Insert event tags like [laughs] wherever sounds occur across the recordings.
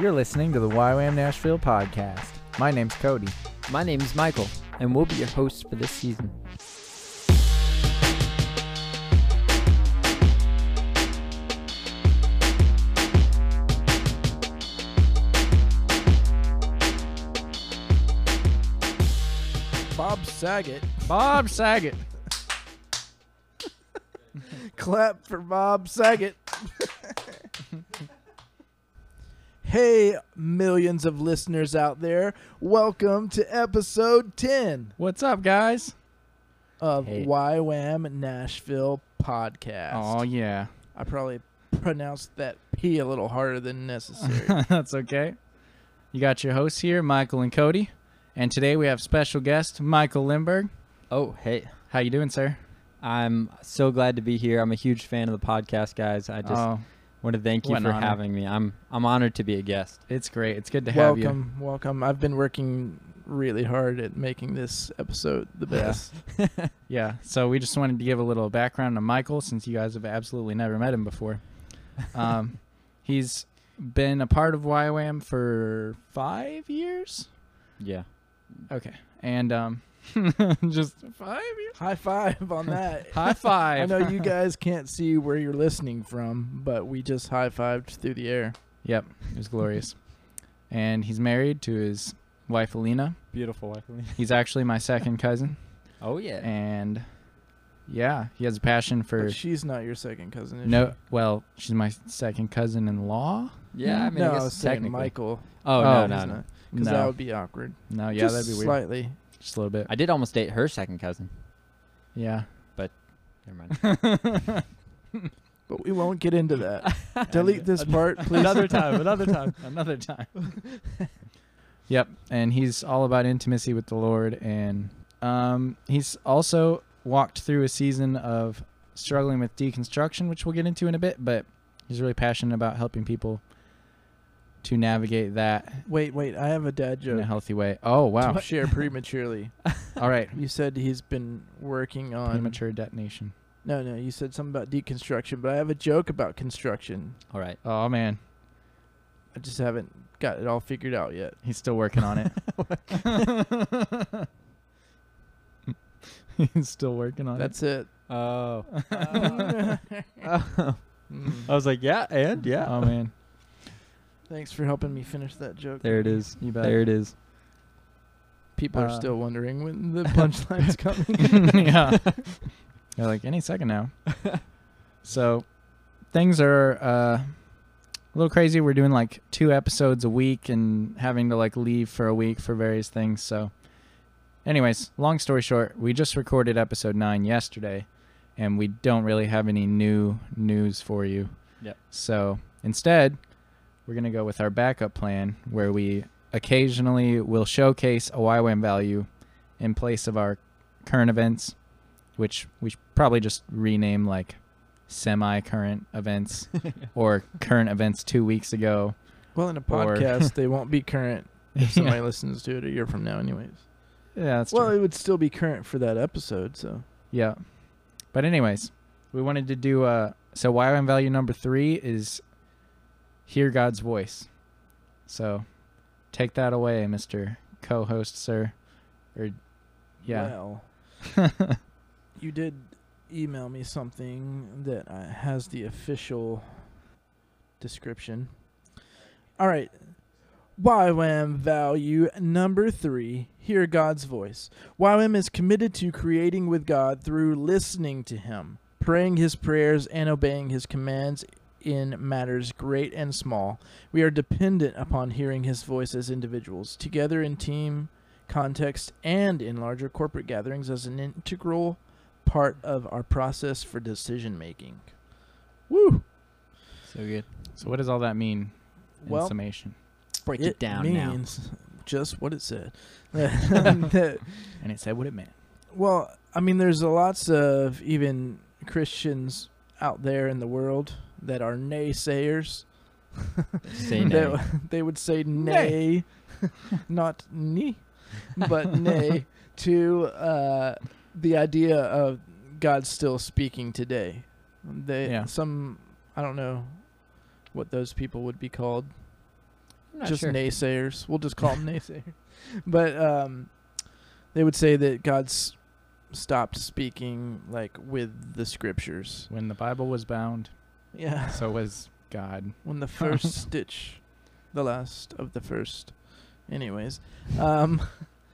You're listening to the YWAM Nashville podcast. My name's Cody. My name is Michael, and we'll be your hosts for this season. Bob Saget. Bob Saget. [laughs] Clap for Bob Saget. Hey, millions of listeners out there. Welcome to episode 10 What's up, guys? of Hey. YWAM Nashville podcast. Oh, yeah. I probably pronounced that P a little harder than necessary. [laughs] That's okay. You got your hosts here, Michael and Cody. And today we have special guest, Michael Lindberg. Oh, hey. How you doing, sir? I'm so glad to be here. I'm a huge fan of the podcast, guys. I just oh, want to thank you what for honor. having me. I'm I'm honored to be a guest. it's great. It's good to have you. welcome, welcome. I've been working really hard at making this episode the best. [laughs] Yeah. So we just wanted to give a little background on Michael since you guys have absolutely never met him before. Um, [laughs] he's been a part of YWAM for five years. Yeah. Okay. And um, [laughs] just five years. High five on that. [laughs] High five. I know you guys can't see where you're listening from, but we just high fived through the air. Yep. It was glorious. and he's married to his wife Alina. Beautiful wife. Alina. [laughs] He's actually my second cousin. Oh yeah. And yeah, he has a passion for But she's not your second cousin. Is no. Well, she's my second cousin-in-law. yeah. I mean, no, I I was technically. Michael. Oh, Oh, no, no, no. because no, that would be awkward. no, yeah, Just that'd be weird. Slightly. Just a little bit. I did almost date her second cousin. Yeah. But never mind. [laughs] But we won't get into that. [laughs] Delete this part, please. Another time. Another time. [laughs] another time. yep. And he's all about intimacy with the Lord, and um, he's also walked through a season of struggling with deconstruction, which we'll get into in a bit. But he's really passionate about helping people to navigate that Wait, wait. I have a dad joke in a healthy way. Oh wow! To share prematurely. [laughs] all right. You said he's been working on. Premature detonation. No, no. You said something about deconstruction, but I have a joke about construction. All right. Oh man, I just haven't got it all figured out yet. he's still working on it. [laughs] [laughs] he's still working on it. That's it. Oh. Mm. I was like, yeah, and yeah. Oh man, Thanks for helping me finish that joke. there it is. you bet. There it is. People are Uh, still wondering when the [laughs] punchline's coming. [laughs] yeah. [laughs] They're like any second now. so things are uh, a little crazy. We're doing like two episodes a week and having to like leave for a week for various things. So, anyways, long story short, we just recorded episode nine yesterday, and we don't really have any new news for you. Yep. So instead, we're gonna go with our backup plan, where we occasionally will showcase a YWAM value in place of our current events, which we probably just rename like semi-current events [laughs] or current events two weeks ago. well, in a Or- podcast, [laughs] they won't be current if somebody yeah, listens to it a year from now, anyways. Yeah, that's well, true. it would still be current for that episode, so. Yeah. But anyways, we wanted to do uh so YWAM value number three is hear God's voice. So take that away, Mr. Co-host, sir. Or yeah. Well, [laughs] you did email me something that uh, has the official description. All right. YWAM value number three hear God's voice. YWAM is committed to creating with God through listening to Him, praying His prayers, and obeying His commands in matters great and small. We are dependent upon hearing His voice as individuals, together in team context, and in larger corporate gatherings as an integral part of our process for decision making. Woo! So good. So what does all that mean in Well, summation? Break it, down now. means just what it said. [laughs] [laughs] And it said what it meant. well, I mean, there's lots of even Christians out there in the world that are naysayers. Say [laughs] They- nay. [laughs] They, would say nay, [laughs] not ni, but nay to uh, the idea of God still speaking today. They Yeah. some I don't know what those people would be called. not just sure. naysayers. We'll just call them naysayers. But um, they would say that God's stopped speaking like with the scriptures. When the Bible was bound, Yeah. so was God. [laughs] when the [laughs] first stitch, the last of the first. Anyways, um,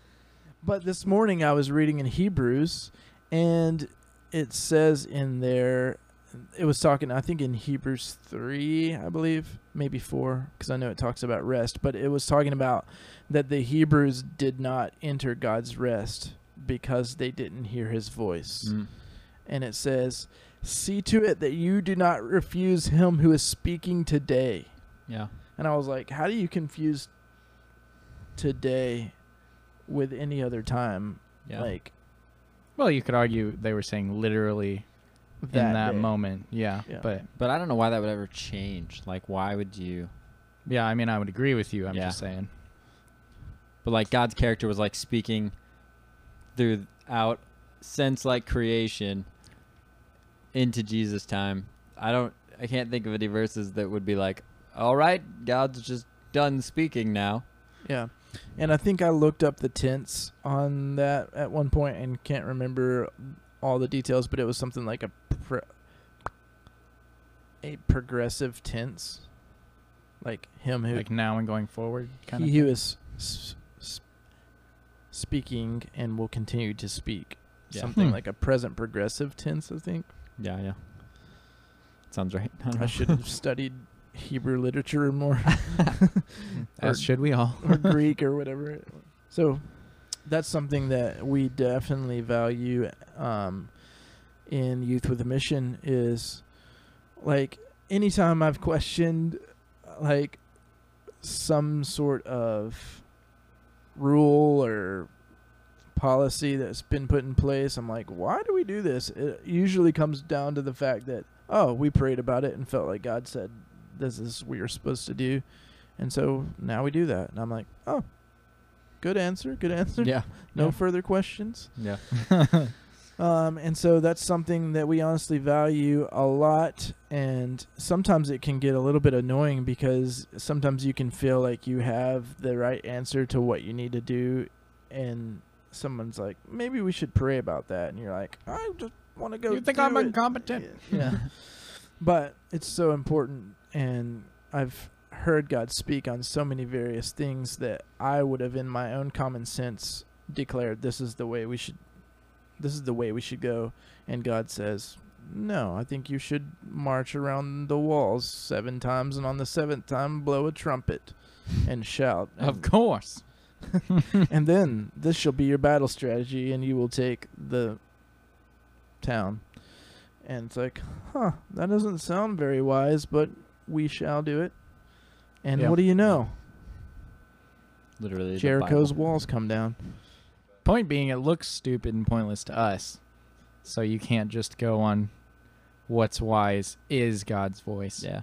[laughs] but this morning I was reading in Hebrews, and it says in there, it was talking, I think in Hebrews 3, I believe, maybe 4, because I know it talks about rest, but it was talking about that the Hebrews did not enter God's rest because they didn't hear his voice Mm. and it says, "See to it that you do not refuse him who is speaking today." Yeah. And I was like, "How do you confuse today with any other time? Yeah. Like Well, you could argue they were saying literally that in that day. moment. Yeah, Yeah. But but I don't know why that would ever change. Like, why would you? yeah, I mean, I would agree with you. I'm Yeah. just saying. But like God's character was like speaking throughout since like creation into Jesus time. I don't. I can't think of any verses that would be like, "All right, God's just done speaking now." Yeah. And I think I looked up the tense on that at one point and can't remember all the details, but it was something like a pro- a progressive tense. Like him who Like now and going forward, kind he of. who is s- s- speaking and will continue to speak. Yeah. Something Hmm. like a present progressive tense, I think. Yeah, yeah. Sounds right. I, [laughs] I should have studied Hebrew literature more, [laughs] As should we all. or [laughs] Greek or whatever. So that's something that we definitely value um, in Youth with a Mission is like anytime I've questioned like some sort of rule or policy that's been put in place, I'm like, why do we do this? It usually comes down to the fact that oh, we prayed about it and felt like God said this is what you're supposed to do. And so now we do that. And I'm like, oh, good answer. Good answer. yeah. No Yeah. further questions. Yeah. [laughs] [laughs] Um, and so that's something that we honestly value a lot. And sometimes it can get a little bit annoying because sometimes you can feel like you have the right answer to what you need to do. And someone's like, maybe we should pray about that. And you're like, I just want to go. you think do I'm it." incompetent? Yeah. [laughs] but it's so important. And I've heard God speak on so many various things that I would have, in my own common sense, declared this is the way we should this is the way we should go and God says no I think you should march around the walls seven times and on the seventh time blow a trumpet and shout Of course. [laughs] and then this shall be your battle strategy and you will take the town and it's like huh that doesn't sound very wise but we shall do it and Yeah. what do you know Literally. Jericho's walls come down Point being, it looks stupid and pointless to us. So you can't just go on what's wise is God's voice. Yeah.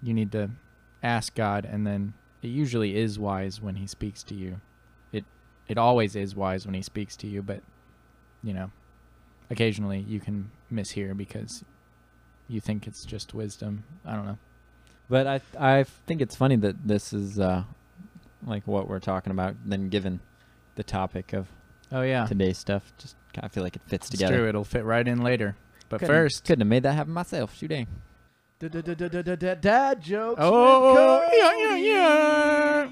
You need to ask God, and then it usually is wise when He speaks to you. It it always is wise when He speaks to you, but you know, occasionally you can mishear because you think it's just wisdom. I don't know. But I I think it's funny that this is uh like what we're talking about. Then given the topic of Oh yeah, today's stuff, just I feel like it fits it's together. true. It'll fit right in later. But Couldn't- first, couldn't have made that happen myself. Shoot, dang. Dad jokes. Oh, yeah, yeah,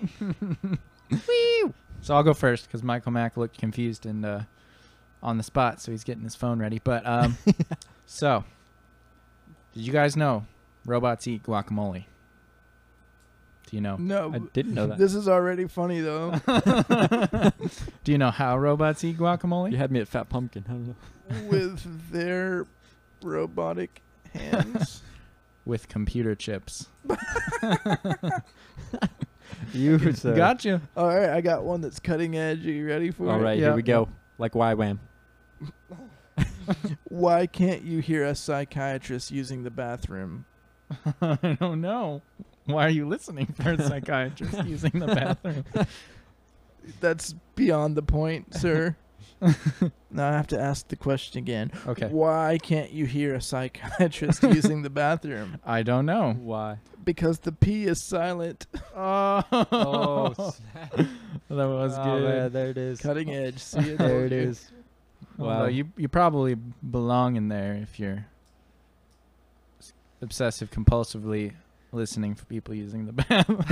yeah. so I'll go first because Michael Mack looked confused and uh, on the spot, so he's getting his phone ready. But um, so, did you guys know robots eat guacamole? Do you know? No, I didn't know that. This is already funny though. Do you know how robots eat guacamole? You had me at Fat Pumpkin. I don't know. with their robotic hands. With computer chips. [laughs] You [laughs] sir. Gotcha. All right, I got one that's cutting edge. Are you ready for All it? All right, Yeah. here we go. Like why wham? [laughs] Why can't you hear a psychiatrist using the bathroom? I don't know. Why are you listening for a psychiatrist using the bathroom? That's beyond the point, sir. [laughs] now I have to ask the question again. Okay. Why can't you hear a psychiatrist [laughs] using the bathroom? I don't know. Why? Because the P is silent. [laughs] Oh, Oh, that was Oh, good. man, there it is. Cutting edge. See it? There it is. Wow, Wow. you you probably belong in there if you're obsessive compulsively listening for people using the bathroom.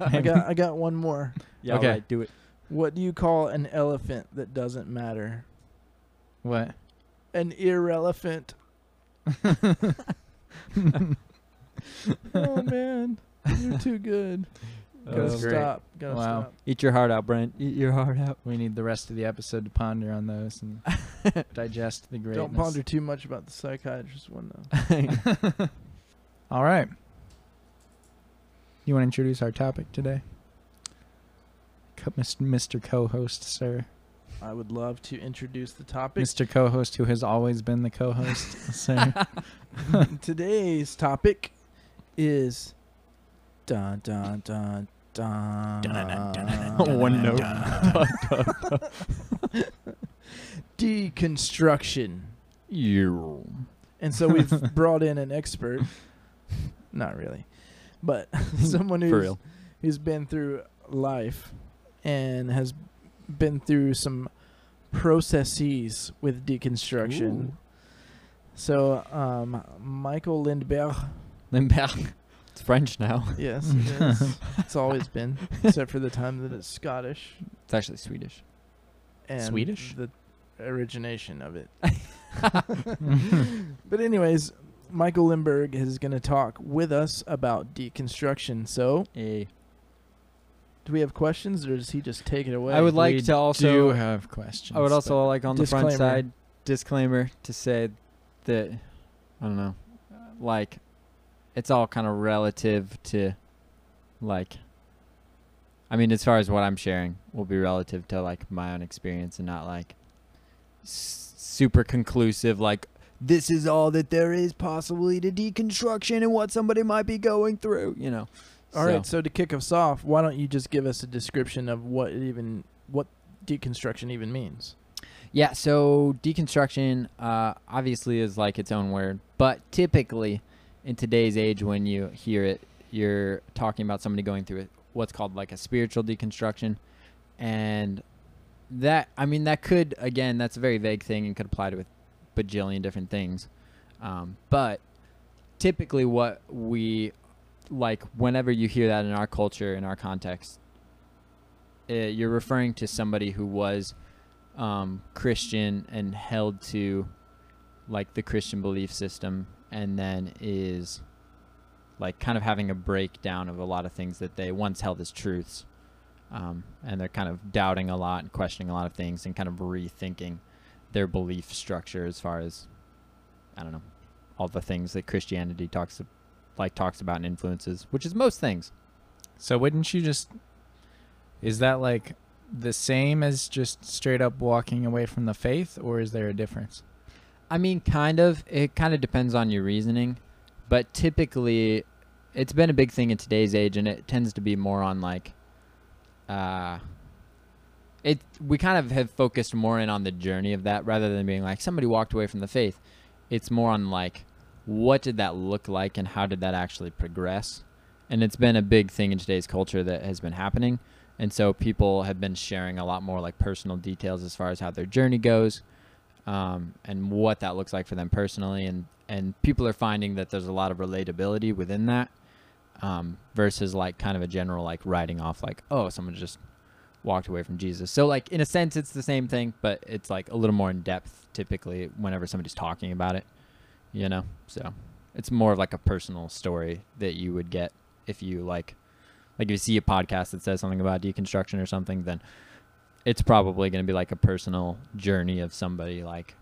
I got I got one more. Yeah, Okay. alright, do it. What do you call an elephant that doesn't matter? what? An irrelevant. [laughs] Oh man, you're too good. Gotta stop. Gotta Wow. stop. Eat your heart out, Brent. Eat your heart out. We need the rest of the episode to ponder on those and [laughs] digest the greatness. Don't ponder too much about the psychiatrist one though. [laughs] All right. You want to introduce our topic today? Co- Mis- Mr. Co-host, sir. I would love to introduce the topic. Mr. Co-host who has always been the co-host, [laughs] sir. [laughs] Today's topic is dun dun dun dun. Dun, dun, dun, One note. [laughs] Deconstruction. You. And so we've brought in an expert. Not really, but someone who's For real. who's been through life and has been through some processes with deconstruction. Ooh. So, um, Michael Lindbergh, Lindbergh. [laughs] It's French now. yes, it is. [laughs] it's always been, except for the time that it's Scottish It's actually Swedish. and Swedish? the origination of it. [laughs] but anyways, Michael Lindbergh is going to talk with us about deconstruction. So, A. do we have questions, or does he just take it away? I would like We to do also. have questions. I would also like on the front Disclaimer. side disclaimer to say that I don't know, like it's all kind of relative to like. I mean, as far as what I'm sharing will be relative to like my own experience and not like s- super conclusive. Like this is all that there is possibly to deconstruction and what somebody might be going through. You know. All So- right, so. to kick us off, why don't you just give us a description of what even what deconstruction even means? Yeah, so deconstruction uh, obviously is like its own word, but typically in today's age, when you hear it, you're talking about somebody going through it, what's called like a spiritual deconstruction, and that I mean that could again that's a very vague thing and could apply to a bajillion different things, um, but typically what we like whenever you hear that in our culture in our context, uh, you're referring to somebody who was um, Christian and held to like the Christian belief system, and then is like kind of having a breakdown of a lot of things that they once held as truths. Um, and they're kind of doubting a lot and questioning a lot of things and kind of rethinking their belief structure as far as I don't know all the things that Christianity talks like talks about and influences, which is most things. So wouldn't you just? Is that like the same as just straight up walking away from the faith, or is there a difference? I mean, kind of. It kind of depends on your reasoning, but typically, it's been a big thing in today's age, and it tends to be more on like, uh, it. We kind of have focused more in on the journey of that rather than being like somebody walked away from the faith. It's more on like, what did that look like, and how did that actually progress? And it's been a big thing in today's culture that has been happening, and so people have been sharing a lot more like personal details as far as how their journey goes um, and what that looks like for them personally, and and people are finding that there's a lot of relatability within that, um, versus like kind of a general like writing off like oh someone just walked away from Jesus. So like in a sense it's the same thing, but it's like a little more in depth typically whenever somebody's talking about it, you know. So it's more of like a personal story that you would get if you like like if you see a podcast that says something about deconstruction or something, then it's probably going to be like a personal journey of somebody like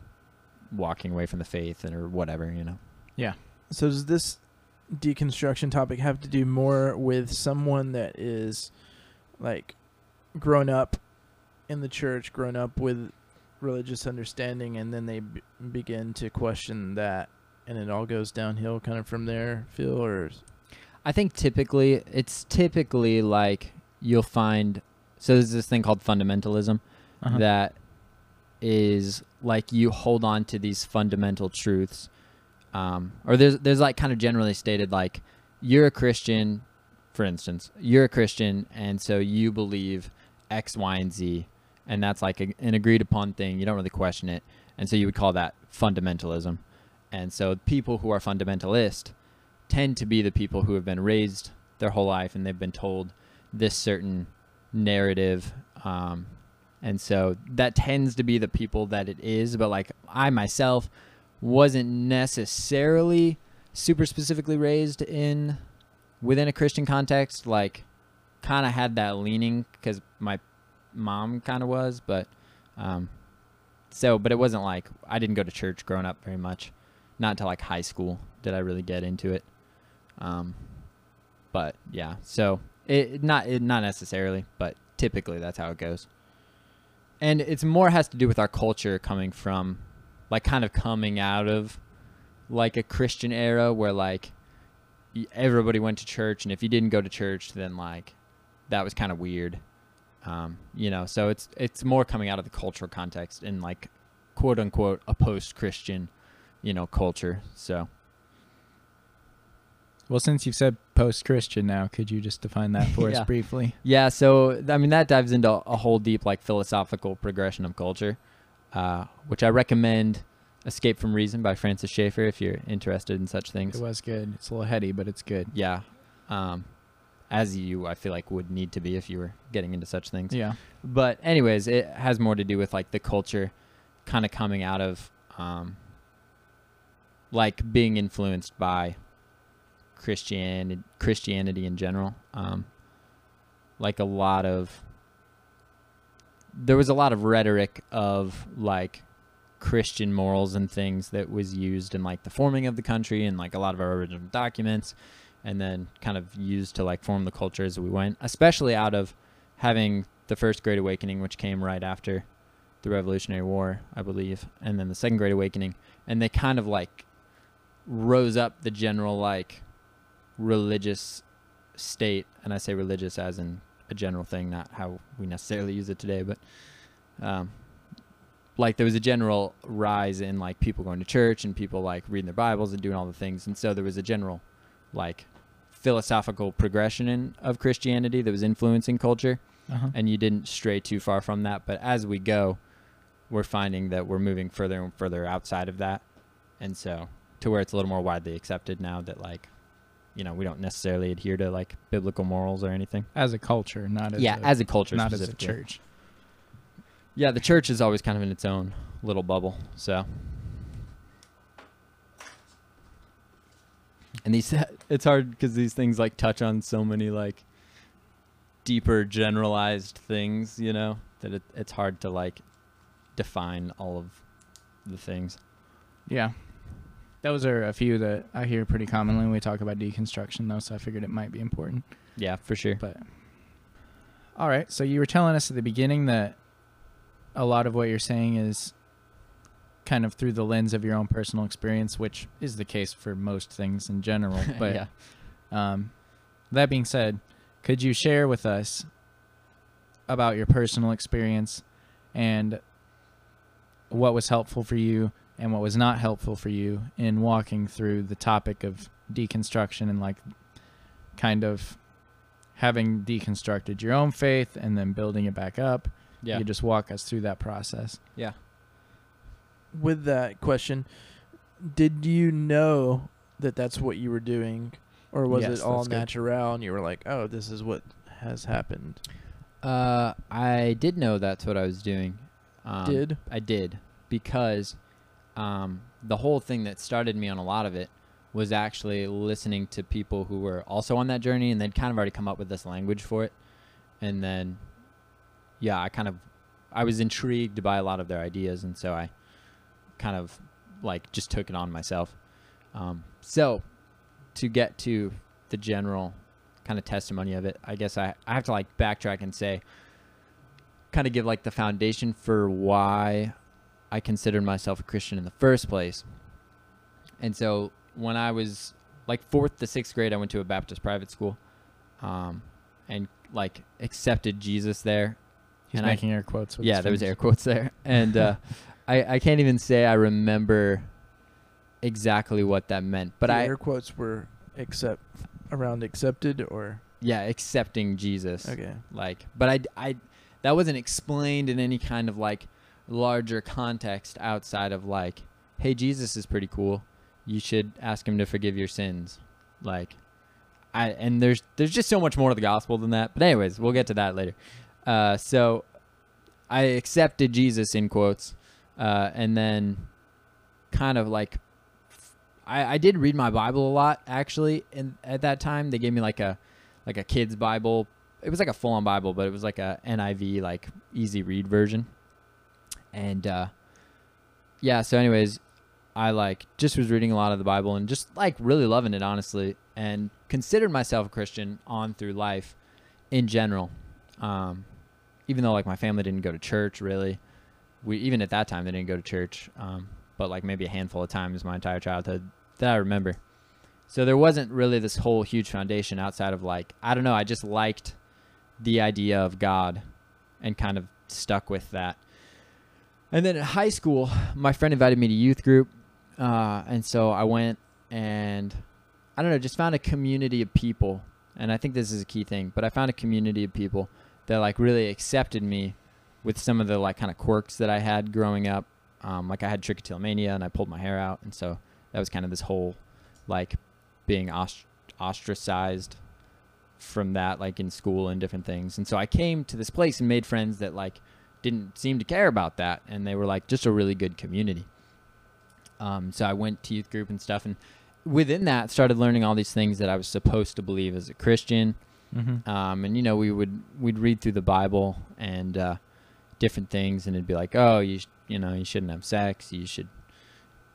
walking away from the faith and or whatever, you know. Yeah. So does this deconstruction topic have to do more with someone that is like grown up in the church, grown up with religious understanding, and then they b- begin to question that, and it all goes downhill kind of from there, Phil? Or I think typically it's typically like you'll find so there's this thing called fundamentalism Uh-huh. that is like you hold on to these fundamental truths, um, or there's there's like kind of generally stated like you're a Christian, for instance, you're a Christian, and so you believe X, Y, and Z, and that's like a, an agreed upon thing. You don't really question it, and so you would call that fundamentalism. And so people who are fundamentalist tend to be the people who have been raised their whole life and they've been told this certain narrative um, and so that tends to be the people that it is but like i myself wasn't necessarily super specifically raised in within a christian context like kind of had that leaning because my mom kind of was but um, so but it wasn't like i didn't go to church growing up very much not until like high school did i really get into it um, but yeah, so it not it, not necessarily, but typically that's how it goes. And it's more has to do with our culture coming from, like, kind of coming out of, like a Christian era where like everybody went to church, and if you didn't go to church, then like that was kind of weird. Um, you know, so it's it's more coming out of the cultural context in like quote unquote a post Christian, you know, culture. So Well, since you've said post-Christian now, could you just define that for [laughs] Yeah. us briefly? Yeah, so I mean that dives into a whole deep like philosophical progression of culture, uh, which I recommend. Escape from Reason by Francis Schaeffer if you're interested in such things. It was good. It's a little heady, but it's good. Yeah, um, as you I feel like would need to be if you were getting into such things. Yeah. But anyways, it has more to do with like the culture, kind of coming out of, um, like being influenced by Christianity, Christianity in general. Um, like a lot of, there was a lot of rhetoric of like Christian morals and things that was used in like the forming of the country and like a lot of our original documents, and then kind of used to like form the culture as we went, especially out of having the first Great Awakening, which came right after the Revolutionary War, I believe, and then the Second Great Awakening, and they kind of like rose up the general like religious state, and I say religious as in a general thing, not how we necessarily use it today, but um, like there was a general rise in like people going to church and people like reading their Bibles and doing all the things, and so there was a general like philosophical progression in, of Christianity that was influencing culture Uh-huh. and you didn't stray too far from that. But as we go, we're finding that we're moving further and further outside of that, and so to where it's a little more widely accepted now that like, you know, we don't necessarily adhere to like biblical morals or anything. as a culture, not as yeah, a, as a culture, not as a church. Yeah, the church is always kind of in its own little bubble. So, and these [laughs] it's hard because these things like touch on so many like deeper generalized things, you know, that it, it's hard to like define all of the things. Yeah. Those are a few that I hear pretty commonly when we talk about deconstruction, though, so I figured it might be important. Yeah, for sure. But all right, so you were telling us at the beginning that a lot of what you're saying is kind of through the lens of your own personal experience, which is the case for most things in general. [laughs] But yeah. um, that being said, could you share with us about your personal experience and what was helpful for you and what was not helpful for you in walking through the topic of deconstruction and like kind of having deconstructed your own faith and then building it back up? Yeah. You just walk us through that process. yeah. With that question, did you know that that's what you were doing, or was Yes, it all that's good. natural and you were like, "Oh, this is what has happened"? Uh, I did know that's what I was doing. Um, Did I did because um, the whole thing that started me on a lot of it was actually listening to people who were also on that journey and they'd kind of already come up with this language for it. And then, yeah, I kind of, I was intrigued by a lot of their ideas. And so I kind of like just took it on myself. Um, so to get to the general kind of testimony of it, I guess I, I have to like backtrack and say, kind of give like the foundation for why I considered myself a Christian in the first place. And so when I was like fourth to sixth grade, I went to a Baptist private school, um, and like accepted Jesus there. He's and I- making air quotes. With yeah, there was air quotes there, [laughs] and uh, I I can't even say I remember exactly what that meant, but the I air quotes were accept around accepted or yeah accepting Jesus okay. like, but I I that wasn't explained in any kind of like larger context outside of like, hey, Jesus is pretty cool. You should ask him to forgive your sins, like. I, and there's there's just so much more to the gospel than that. But anyways, we'll get to that later. Uh, so I accepted Jesus in quotes, uh, and then kind of like I, I did read my Bible a lot actually. And at that time, they gave me like a like a kid's Bible. It was like a full on Bible, but it was like a NIV like easy read version. And uh, yeah, so anyways, I like just was reading a lot of the Bible and just like really loving it honestly, and considered myself a Christian on through life in general. Um, even though like my family didn't go to church really, we even at that time they didn't go to church. Um, but like maybe a handful of times my entire childhood that I remember. So there wasn't really this whole huge foundation outside of like I don't know, I just liked the idea of God and kind of stuck with that. And then in high school, my friend invited me to youth group, uh, and so I went and I don't know, just found a community of people, and I think this is a key thing. But I found a community of people that like really accepted me with some of the like kind of quirks that I had growing up. Um, like I had trichotillomania and I pulled my hair out, and so that was kind of this whole like being ostr- ostracized from that like in school and different things. And so I came to this place and made friends that like didn't seem to care about that, and they were like just a really good community. Um, so I went to youth group and stuff, and within that started learning all these things that I was supposed to believe as a Christian. Mm-hmm. Um, and you know, we would we'd read through the Bible and uh, different things, and it'd be like, oh, you sh- you know, you shouldn't have sex. You should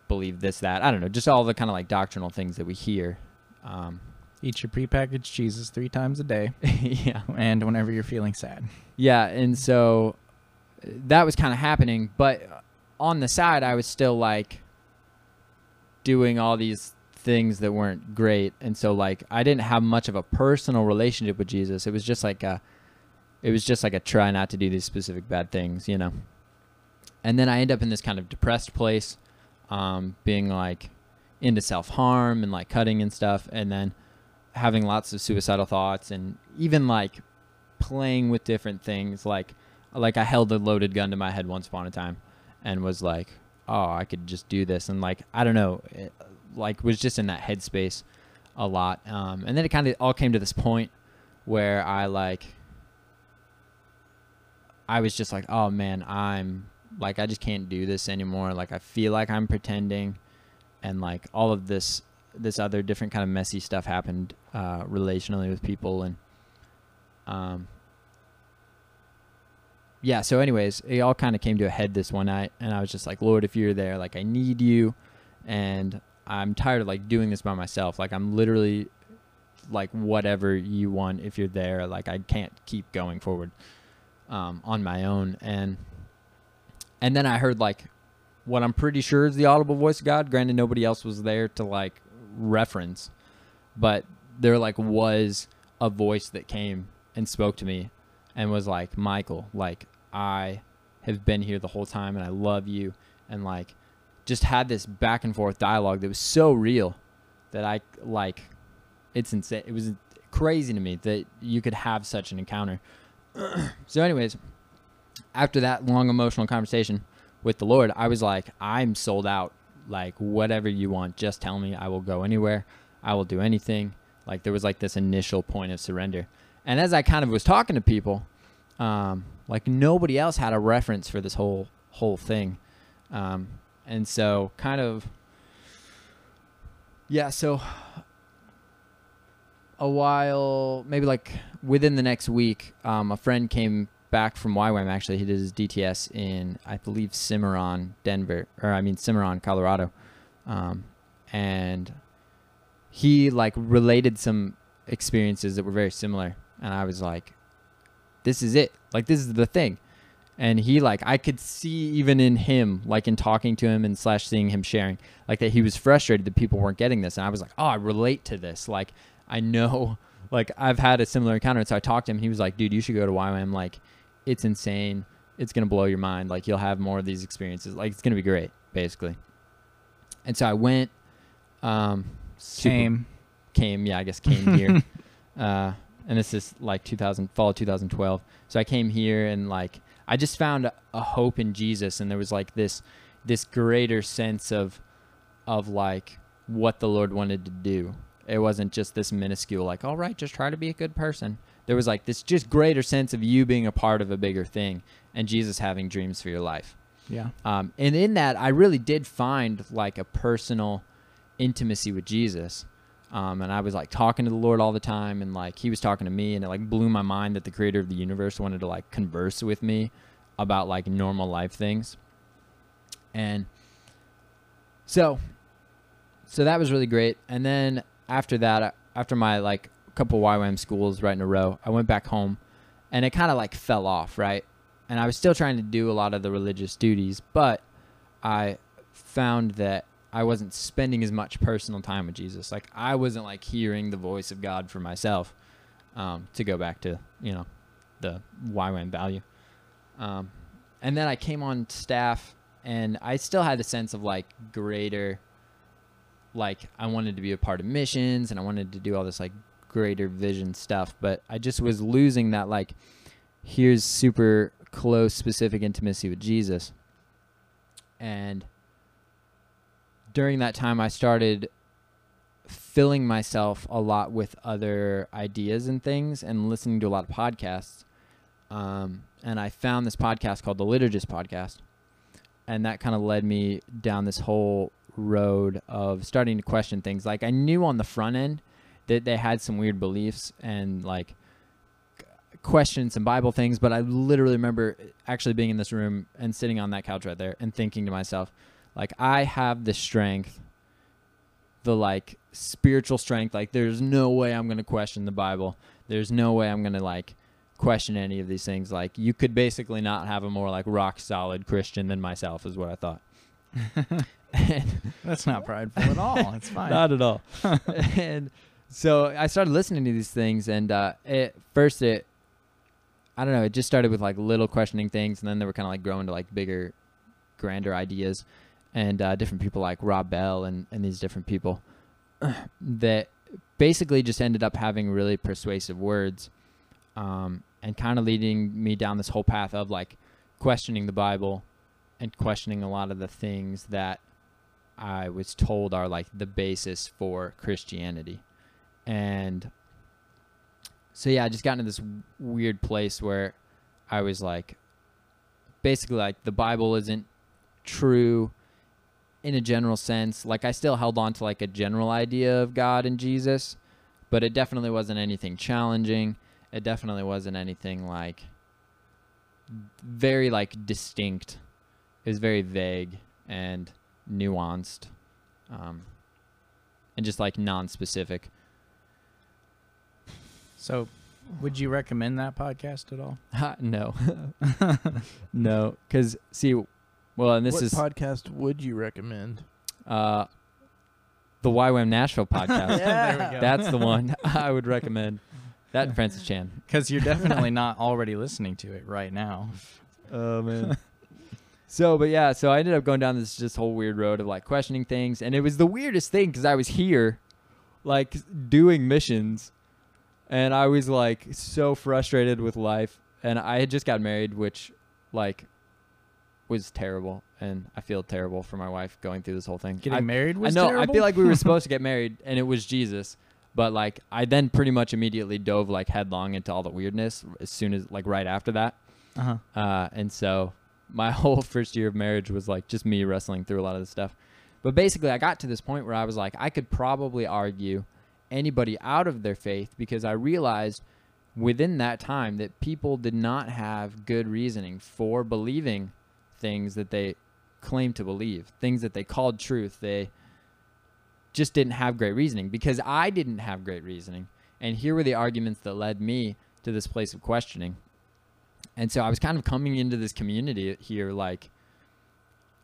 believe this, that. I don't know, just all the kind of like doctrinal things that we hear. Um, Eat your prepackaged cheeses three times a day, [laughs] yeah, and whenever you're feeling sad. yeah, and so that was kind of happening, but on the side, I was still like doing all these things that weren't great, and so like I didn't have much of a personal relationship with Jesus. It was just like a, it was just like a try not to do these specific bad things, you know. And then I end up in this kind of depressed place, um, being like into self harm and like cutting and stuff, and then having lots of suicidal thoughts and even like playing with different things like like I held a loaded gun to my head once upon a time and was like oh I could just do this. And like I don't know it, like was just in that headspace a lot um, and then it kind of all came to this point where I like I was just like oh man I'm like I just can't do this anymore. Like I feel like I'm pretending. And like all of this this other different kind of messy stuff happened uh, relationally with people and um yeah so anyways it all kind of came to a head this one night and i was just like lord if you're there like i need you. And i'm tired of like doing this by myself. Like i'm literally like whatever you want if you're there like i can't keep going forward um, on my own. And and then i heard like what i'm pretty sure is the audible voice of god. Granted nobody else was there to like reference but there like was a voice that came and spoke to me and was like michael like i have been here the whole time and i love you. And like just had this back and forth dialogue that was so real that i like it's insane it was crazy to me that you could have such an encounter. [clears throat] So anyways after that long emotional conversation with the lord i was like i'm sold out. Like whatever you want just tell me. I will go anywhere. I will do anything. Like there was like this initial point of surrender. And as i kind of was talking to people um, like nobody else had a reference for this whole whole thing. Um, and so kind of yeah so a while maybe like within the next week um, a friend came back from YWAM actually. He did his DTS in I believe Cimarron Denver or I mean Cimarron Colorado. Um, and he like related some experiences that were very similar. And I was like this is it like this is the thing and he like I could see even in him like in talking to him and slash seeing him sharing like that he was frustrated that people weren't getting this and I was like oh I relate to this like I know [laughs] like I've had a similar encounter and so I talked to him and he was like dude you should go to YWAM like it's insane. It's gonna blow your mind. Like you'll have more of these experiences. Like it's gonna be great, basically. And so I went. Um, super- Came. came. Yeah, I guess came here. [laughs] uh, and this is like 2000 fall 2012. So I came here and like I just found a, a hope in Jesus, and there was like this this greater sense of of like what the Lord wanted to do. It wasn't just this minuscule like, all right, just try to be a good person. There was like this just greater sense of you being a part of a bigger thing, and Jesus having dreams for your life. Yeah. Um, and in that, I really did find like a personal intimacy with Jesus. Um, and I was like talking to the Lord all the time, and like he was talking to me, and it like blew my mind that the creator of the universe wanted to like converse with me about like normal life things. And so, so that was really great. And then after that, uh, after my like couple YWAM schools right in a row, I went back home, and it kind of like fell off, right? And I was still trying to do a lot of the religious duties, but I found that I wasn't spending as much personal time with Jesus. Like I wasn't like hearing the voice of God for myself. Um, to go back to you know the why YWAM value. Um, and then I came on staff, and I still had a sense of like greater, like I wanted to be a part of missions, and I wanted to do all this like greater vision stuff. But I just was losing that like here's super close, specific intimacy with Jesus, and during that time, I started filling myself a lot with other ideas and things and listening to a lot of podcasts. Um, and I found this podcast called the Liturgist Podcast. And that kind of led me down this whole road of starting to question things. Like, I knew on the front end that they had some weird beliefs and like question some Bible things, but I literally remember actually being in this room and sitting on that couch right there and thinking to myself, like I have the strength, the like spiritual strength. Like there's no way I'm gonna question the Bible. There's no way I'm gonna like question any of these things. Like you could basically not have a more like rock solid Christian than myself is what I thought. and That's not prideful at all. It's [laughs] fine. not at all. [laughs] and so I started listening to these things, and uh, at first it, I don't know, it just started with like little questioning things, and then they were kind of like growing to like bigger, grander ideas, and uh, different people like Rob Bell and and these different people [clears throat] that basically just ended up having really persuasive words, um, and kind of leading me down this whole path of like questioning the Bible, and questioning a lot of the things that I was told are like the basis for Christianity. And so yeah, I just got into this weird place where I was like basically like the Bible isn't true in a general sense. Like I still held on to like a general idea of God and Jesus, but it definitely wasn't anything challenging. It definitely wasn't anything like very like distinct. It was very vague and nuanced um, and just like non-specific So, would you recommend that podcast at all? [laughs] No [laughs] [laughs] no because see well and this what is podcast would you recommend? uh, the YWAM Nashville [laughs] podcast Yeah. There we go. that's the one [laughs] I would recommend that and Francis Chan Because you're definitely [laughs] not already listening to it right now. oh man so but yeah so I ended up going down this just whole weird road of like questioning things and it was the weirdest thing because I was here like doing missions and I was like so frustrated with life and I had just got married which like was terrible and I feel terrible for my wife going through this whole thing. Getting I, married was I know terrible? I feel like we were [laughs] supposed to get married and it was Jesus but like I then pretty much immediately dove like headlong into all the weirdness as soon as like right after that uh-huh. uh, and so my [laughs] whole first year of marriage was like just me wrestling through a lot of this stuff. But basically, I got to this point where I was like, I could probably argue anybody out of their faith because I realized within that time that people did not have good reasoning for believing things that they claimed to believe, things that they called truth. They just didn't have great reasoning because I didn't have great reasoning. And here were the arguments that led me to this place of questioning. And so I was kind of coming into this community here like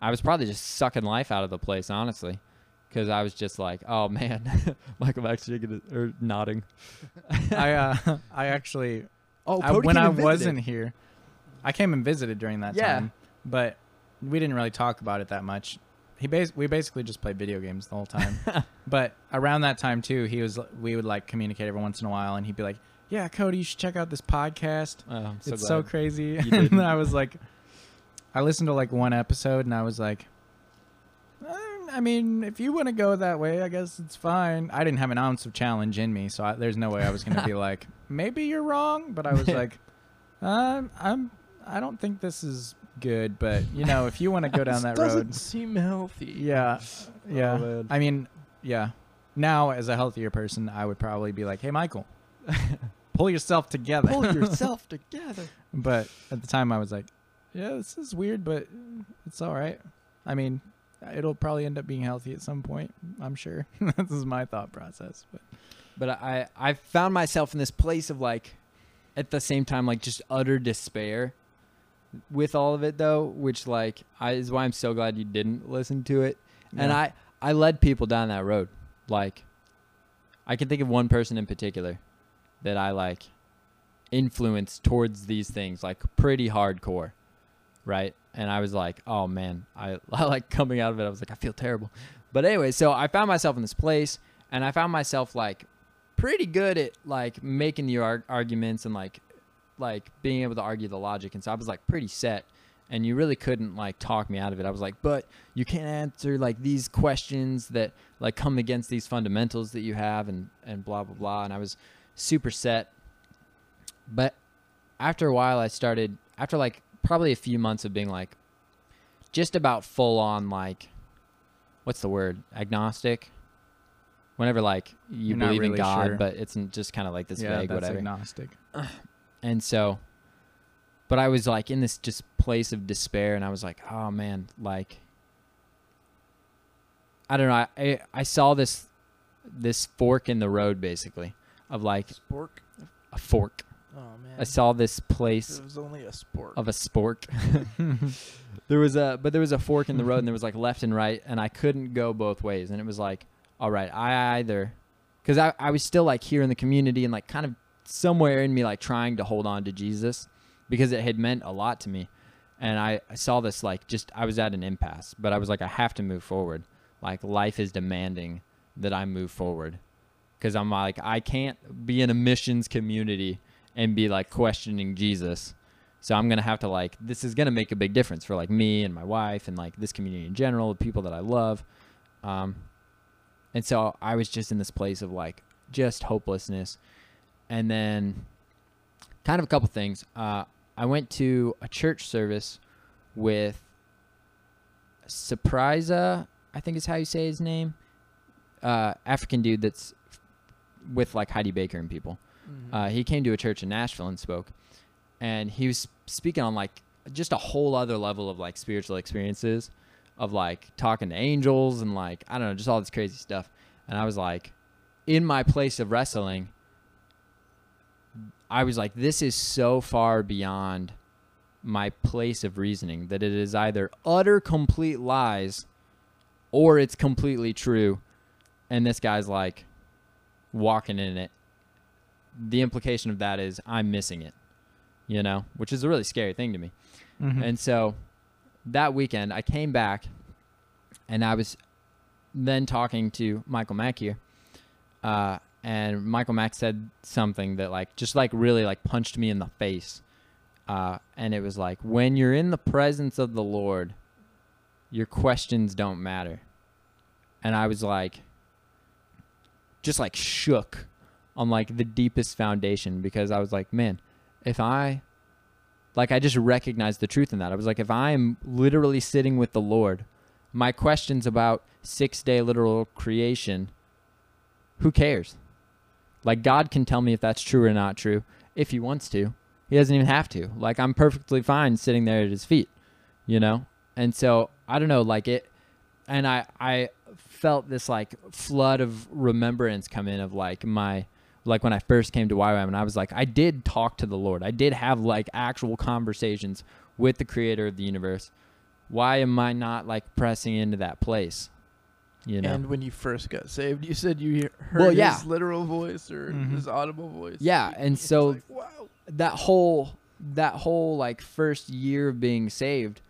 I was probably just sucking life out of the place, honestly, because I was just like, "Oh man," [laughs] Michael Max shaking his, or nodding. I uh, [laughs] I actually Oh, I, when I wasn't here, I came and visited during that Yeah. time, but we didn't really talk about it that much. He bas- we basically just played video games the whole time. [laughs] but around that time too, he was we would like communicate every once in a while, and he'd be like, "Yeah, Cody, you should check out this podcast. Oh, so it's so crazy." [laughs] and. I was like, I listened to like one episode, and I was like. "Uh, I mean, if you want to go that way, I guess it's fine. I didn't have an ounce of challenge in me, so I, there's no way I was going to be [laughs] like, maybe you're wrong. But I was like, um, I'm, I don't think this is good. But you know, if you want to go down [laughs] This that doesn't road, seem healthy. yeah, oh, yeah. Oh. I mean, yeah. Now, as a healthier person, I would probably be like, hey, Michael, [laughs] pull yourself together. Pull yourself [laughs] together. But at the time, I was like, yeah, this is weird, but it's all right. I mean, it'll probably end up being healthy at some point. I'm sure. this is my thought process. But But I I found myself in this place of like, at the same time like just utter despair, with all of it though, which like I is why I'm so glad you didn't listen to it. And I I led people down that road. Like, I can think of one person in particular that I like influenced towards these things like pretty hardcore, right? And I was like, oh man, I, [laughs] I like coming out of it. I was like, I feel terrible. But anyway, so I found myself in this place, and I found myself like pretty good at like making the ar- arguments and like like being able to argue the logic. And so I was like pretty set. And you really couldn't like talk me out of it. I was like, but you can't answer like these questions that like come against these fundamentals that you have and and blah blah blah. And I was super set. But after a while, I started after like probably a few months of being like just about full on like what's the word agnostic. Whenever like you You're believe in God, sure. but it's just kind of like this yeah, vague whatever. agnostic. [sighs] [laughs] And so, but I was like in this just place of despair, and I was like, oh man, like, I don't know. I, I, I saw this, this fork in the road, basically, of like Spork. a fork. Oh man. I saw this place It was only a spork. of a spork. [laughs] there was a, but there was a fork in the road, and there was like left and right, and I couldn't go both ways, and it was like, all right, I either, because I, I was still like here in the community and like kind of somewhere in me like trying to hold on to Jesus because it had meant a lot to me. And I, I saw this like just I was at an impasse, but I was like I have to move forward. Like life is demanding that I move forward because I'm like I can't be in a missions community and be like questioning Jesus. So I'm gonna have to like this is gonna make a big difference for like me and my wife and like this community in general, the people that I love. Um, and so I was just in this place of like just hopelessness. And then kind of a couple things. Uh, I went to a church service with Surprisa, I think is how you say his name. Uh, African dude that's with like Heidi Baker and people. Mhm. Uh, he came to a church in Nashville and spoke, and he was speaking on like just a whole other level of like spiritual experiences, of like talking to angels and like I don't know, just all this crazy stuff. And I was like, in my place of wrestling, I was like, this is so far beyond my place of reasoning that it is either utter complete lies or it's completely true. And this guy's like walking in it. The implication of that is I'm missing it, you know, which is a really scary thing to me. Mhm. And so that weekend, I came back and I was then talking to Michael Mack here. Uh, and Michael Mack said something that, like, just like really like punched me in the face. Uh, and it was like, when you're in the presence of the Lord, your questions don't matter. And I was like, just like shook on like the deepest foundation because I was like, man, if I like I just recognized the truth in that. I was like, if I'm literally sitting with the Lord, my questions about six day literal creation, who cares? Like God can tell me if that's true or not true if he wants to. He doesn't even have to. Like I'm perfectly fine sitting there at his feet, you know? And so I don't know, like it and I I felt this like flood of remembrance come in of like my like when I first came to YWAM and I was like I did talk to the Lord. I did have like actual conversations with the creator of the universe. Why am I not like pressing into that place? You know. And when you first got saved, you said you hear- heard Well, yeah. his literal voice or Mhm. his audible voice. Yeah, [laughs] and so like, wow. that whole that whole like first year of being saved,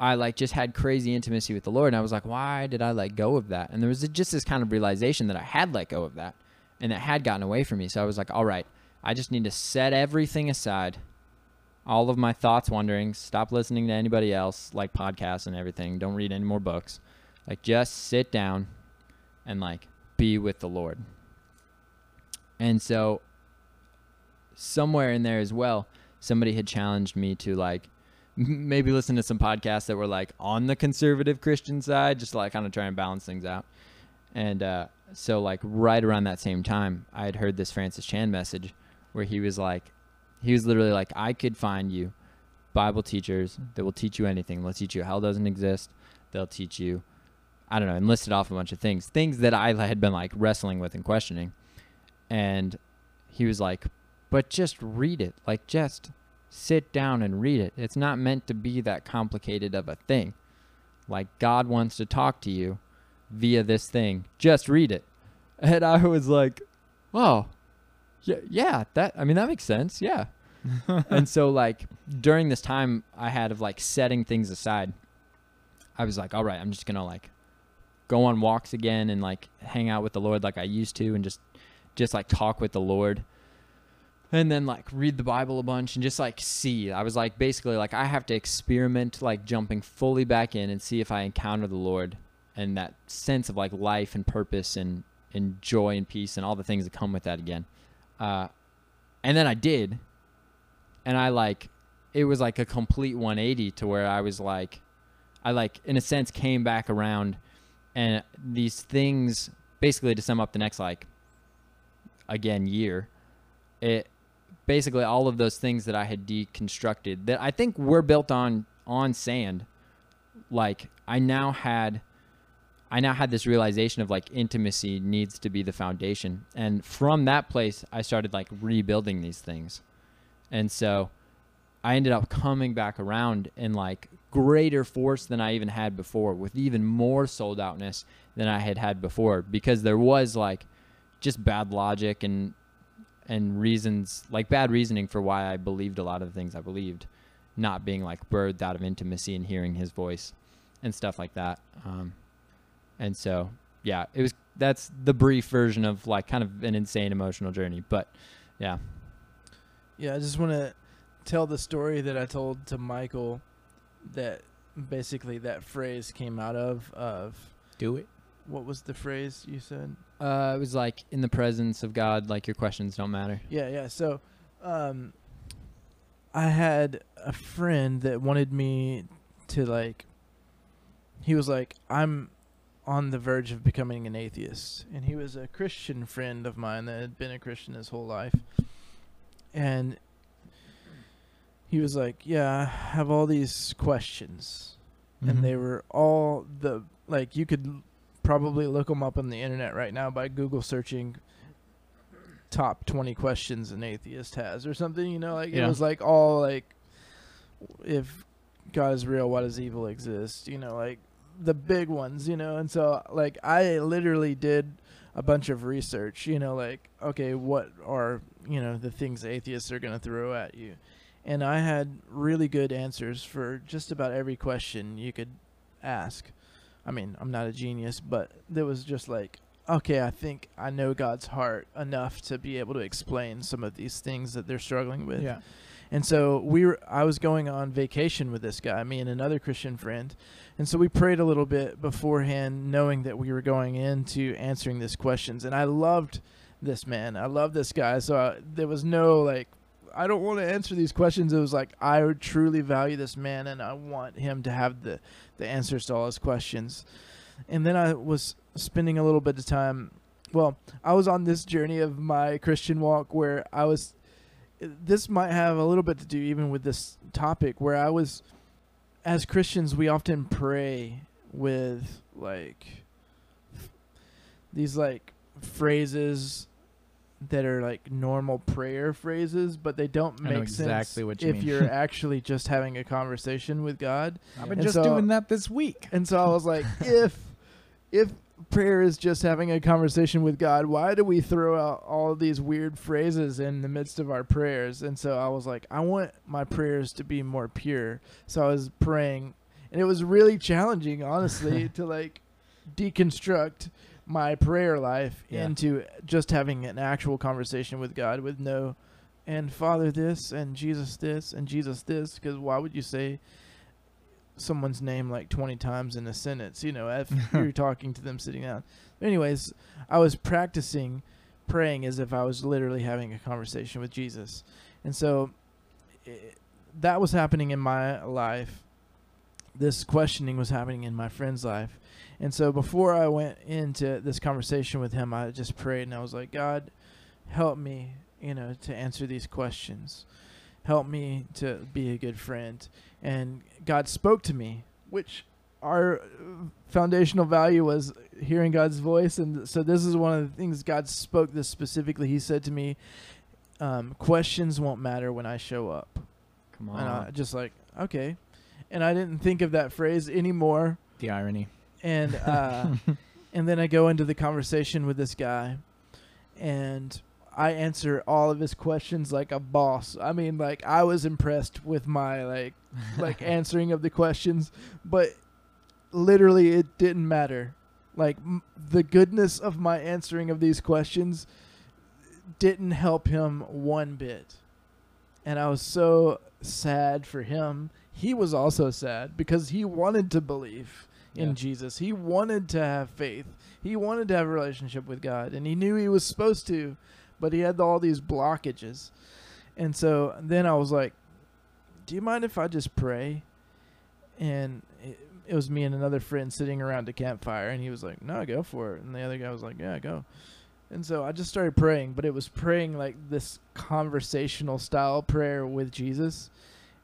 I like just had crazy intimacy with the Lord, and I was like, why did I let go of that? And there was just this kind of realization that I had let go of that, and it had gotten away from me. So I was like, all right, I just need to set everything aside, all of my thoughts wandering, stop listening to anybody else, like podcasts and everything. Don't read any more books. Like just sit down and like be with the Lord. And so somewhere in there as well, somebody had challenged me to like maybe listen to some podcasts that were like on the conservative Christian side, just like kind of try and balance things out. And uh, so like right around that same time, I had heard this Francis Chan message where he was like, he was literally like, I could find you Bible teachers that will teach you anything. They'll teach you hell doesn't exist. They'll teach you, I don't know, and listed off a bunch of things, things that I had been like wrestling with and questioning. And he was like, but just read it. Like, just sit down and read it. It's not meant to be that complicated of a thing. Like, God wants to talk to you via this thing. Just read it. [laughs] And I was like, oh, yeah, yeah, that, I mean, that makes sense. Yeah. [laughs] and so, like, during this time I had of like setting things aside, I was like, all right, I'm just going to like go on walks again and like hang out with the Lord like I used to and just, just like talk with the Lord. And then like read the bible a bunch and just like see. I was like basically like i have to experiment like jumping fully back in and see if i encounter the lord and that sense of like life and purpose and and joy and peace and all the things that come with that again. Uh and then i did. And i like it was like a complete 180 to where i was like i like in a sense came back around and these things basically to sum up the next like again year it basically all of those things that I had deconstructed that I think were built on on sand like I now had I now had this realization of like intimacy needs to be the foundation. And from that place I started like rebuilding these things. And so I ended up coming back around in like greater force than I even had before with even more sold outness than I had had before because there was like just bad logic and and reasons like bad reasoning for why I believed a lot of the things I believed, not being like birthed out of intimacy and hearing His voice, and stuff like that. Um, and so yeah, it was that's the brief version of like kind of an insane emotional journey, but yeah, Yeah, I just want to tell the story that I told to Michael that basically that phrase came out of of Do it. what was the phrase you said? uh, it was like in the presence of God, like your questions don't matter. Yeah, yeah. So, um, I had a friend that wanted me to like. He was like, "I'm on the verge of becoming an atheist," and he was a Christian friend of mine that had been a Christian his whole life, and he was like, "Yeah, I have all these questions." Mhm. and they were all the like you could probably look them up on the internet right now by Google searching top 20 questions an atheist has or something you know like it was like all like if God is real why does evil exist you know like the big ones you know and so like I literally did a bunch of research you know like okay what are you know the things atheists are going to throw at you and I had really good answers for just about every question you could ask. I mean, I'm not a genius, but there was just like, okay, I think I know God's heart enough to be able to explain some of these things that they're struggling with. Yeah. And so we were I was going on vacation with this guy, me and another Christian friend. And so we prayed a little bit beforehand knowing that we were going into answering these questions and I loved this man. I love this guy. So I, there was no like I don't want to answer these questions. It was like I truly value this man and I want him to have the the answers to all his questions. And then I was spending a little bit of time well, I was on this journey of my Christian walk where I was this might have a little bit to do even with this topic where I was as Christians we often pray with like these like phrases that are like normal prayer phrases, but they don't make exactly sense what you if mean. you're [laughs] actually just having a conversation with God. I've been And just so- doing that this week. And so I was like, [laughs] if if prayer is just having a conversation with God. Why do we throw out all these weird phrases in the midst of our prayers? And so I was like, I want my prayers to be more pure. So I was praying, and it was really challenging, honestly, [laughs] to like deconstruct my prayer life Yeah. into just having an actual conversation with God with no and Father this and Jesus this and Jesus this because why would you say someone's name like 20 times in a sentence you know if [laughs] you're talking to them sitting down? Anyways I was practicing praying as if I was literally having a conversation with Jesus. And so i that was happening in my life. This questioning was happening in my friend's life and so before I went into this conversation with him, I just prayed and I was like, God, help me, you know, to answer these questions. Help me to be a good friend. And God spoke to me, which our foundational value was hearing God's voice. And so this is one of the things God spoke this specifically. He said to me, um, questions won't matter when I show up. Come And I on. just like, okay. And I didn't think of that phrase anymore The irony. And uh, [laughs] and then I go into the conversation with this guy, and I answer all of his questions like a boss. I mean, like I was impressed with my like like [laughs] answering of the questions, but literally it didn't matter. Like m- the goodness of my answering of these questions didn't help him one bit. And I was so sad for him. He was also sad because he wanted to believe in Yeah. Jesus. He wanted to have faith. He wanted to have a relationship with God, and he knew he was supposed to, but he had all these blockages. And so then I was like, "Do you mind if I just pray?" And it, it was me and another friend sitting around a campfire, and he was like, "No, go for it." And the other guy was like, "Yeah, go." And so I just started praying, but it was praying like this conversational style prayer with Jesus.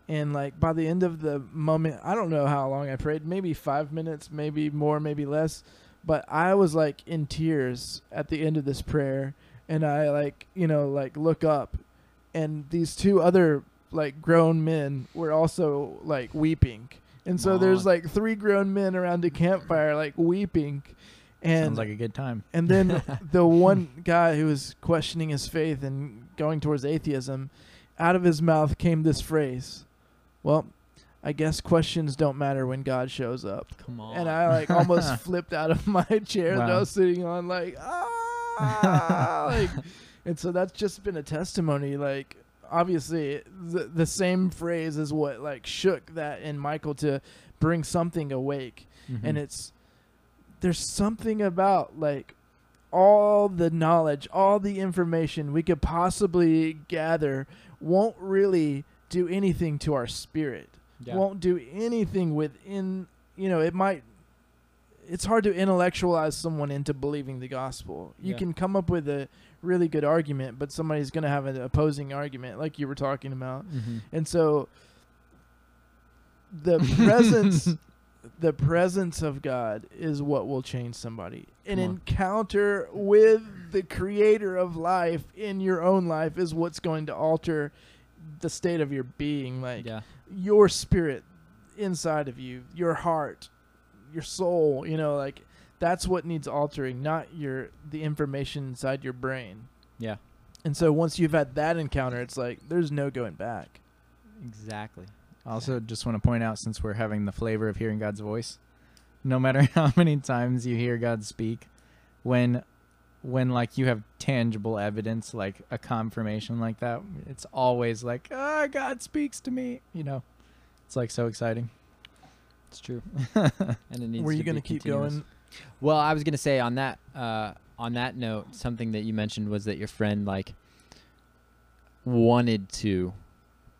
And like by the end of the moment, I don't know how long I prayed, maybe five minutes, maybe more, maybe less. But I was like in tears at the end of this prayer. And I like, you know, like look up and these two other like grown men were also like weeping. And so there's like three grown men around a campfire like weeping. And Sounds like a good time. and then [laughs] the one guy who was questioning his faith and going towards atheism, out of his mouth came this phrase, "Well, I guess questions don't matter when God shows up." Come on. And I like almost [laughs] flipped out of my chair that I was sitting on, like ah, [laughs] like, and so that's just been a testimony. Like, obviously, the the same phrase is what like shook that in Michael to bring something awake Mhm. and it's there's something about like all the knowledge, all the information we could possibly gather won't really do anything to our spirit. Yeah. Won't do anything within, you know, it might it's hard to intellectualize someone into believing the gospel. You Yeah. can come up with a really good argument, but somebody's going to have an opposing argument like you were talking about. Mhm. And so the presence [laughs] the presence of God is what will change somebody. An encounter with the creator of life in your own life is what's going to alter the state of your being like yeah. your spirit inside of you, your heart, your soul, you know, like that's what needs altering, not your the information inside your brain. Yeah. And so once you've had that encounter, it's like there's no going back. Exactly. I also just want to point out since we're having the flavor of hearing God's voice, no matter [laughs] how many times you hear God speak, when when like you have tangible evidence like a confirmation like that, it's always like, "Ah, God speaks to me." You know. It's like so exciting. It's true. [laughs] and it needs to. Were you to be going to keep continuous. going? Well, I was gonna say on that uh, on that note, something that you mentioned was that your friend like wanted to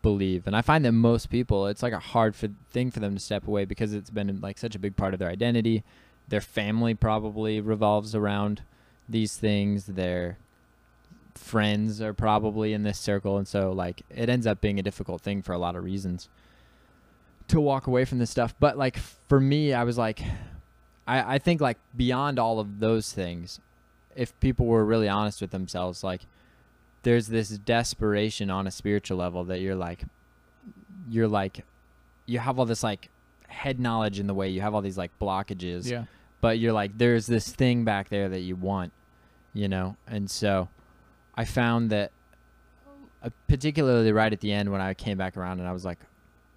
believe, and I find that most people, it's like a hard for, thing for them to step away because it's been like such a big part of their identity. Their family probably revolves around these things. Their friends are probably in this circle, and so like it ends up being a difficult thing for a lot of reasons to walk away from this stuff. But like for me, I was like, I, I think like beyond all of those things, if people were really honest with themselves, like there's this desperation on a spiritual level that you're like, you're like, you have all this like head knowledge in the way, you have all these like blockages, Yeah. but you're like there's this thing back there that you want, you know. And so I found that uh, particularly right at the end when I came back around and I was like,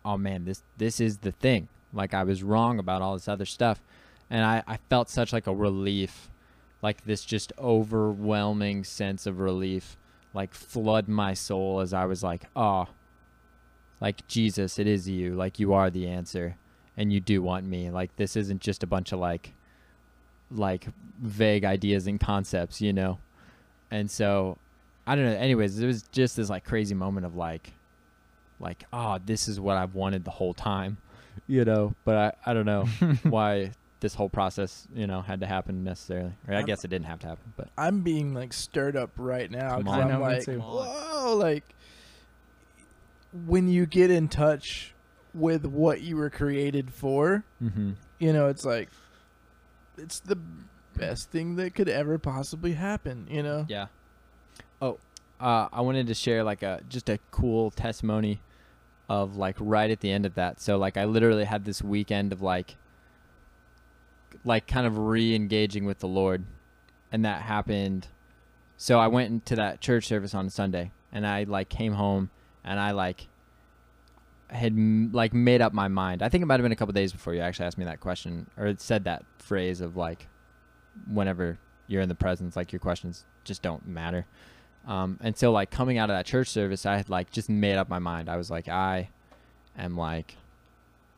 "Oh man, this this is the thing." Like I was wrong about all this other stuff, and I I felt such like a relief, like this just overwhelming sense of relief, like flood my soul as I was like, "Oh, like Jesus, it is you. Like you are the answer, and you do want me. Like this isn't just a bunch of like, like vague ideas and concepts, you know." And so I don't know. Anyways, it was just this like crazy moment of like, like, oh, this is what I've wanted the whole time, you know. But I, I don't know [laughs] why this whole process, you know, had to happen necessarily. Or I I'm- guess it didn't have to happen, but I'm being like stirred up right now Come because. I'm I know, like, too. whoa, like when you get in touch with what you were created for, mm-hmm. you know, it's like it's the best thing that could ever possibly happen, you know? yeah. Oh, uh, I wanted to share like a just a cool testimony of like right at the end of that. So like I literally had this weekend of like like kind of re-engaging with the Lord, and that happened. So I went into that church service on Sunday, and I like came home, and I like had m- like made up my mind. I think it might have been a couple days before you actually asked me that question or said that phrase of like, whenever you're in the presence, like your questions just don't matter. Um, and so like coming out of that church service, I had like just made up my mind. I was like, I am like,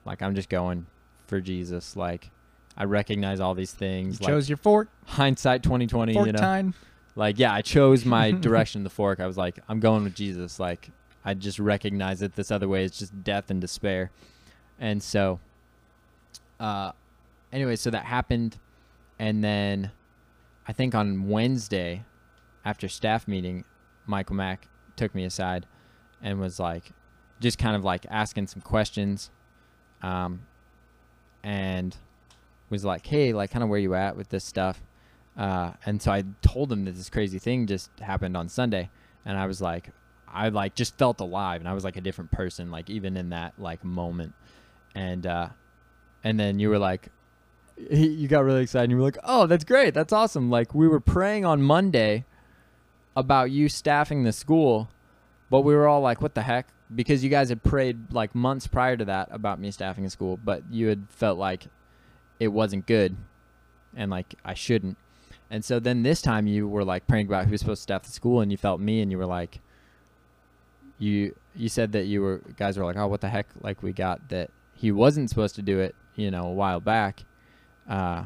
like I'm just going for Jesus. Like I recognize all these You things. like chose your fork, hindsight 2020, fork you know time. like yeah i chose my [laughs] direction the fork i was like i'm going with jesus like i just recognize that this other way. Is just death and despair. And so uh anyway so that happened. And then i think on wednesday after staff meeting michael mack took me aside and was like just kind of like asking some questions um and was like hey like kind of where you at with this stuff? Uh, and so I told him that this crazy thing just happened on Sunday, and I was like, I like just felt alive, and I was like a different person, like even in that like moment, and uh, and then you were like, [laughs] you got really excited, and you were like, oh, that's great, that's awesome. Like we were praying on Monday about you staffing the school, but we were all like, what the heck? Because you guys had prayed like months prior to that about me staffing a school, but you had felt like it wasn't good, and like I shouldn't. And so then this time you were like praying about who's supposed to staff the school, and you felt me, and you were like, you you said that you were guys were like, oh, what the heck? Like we got that he wasn't supposed to do it, you know, a while back, uh,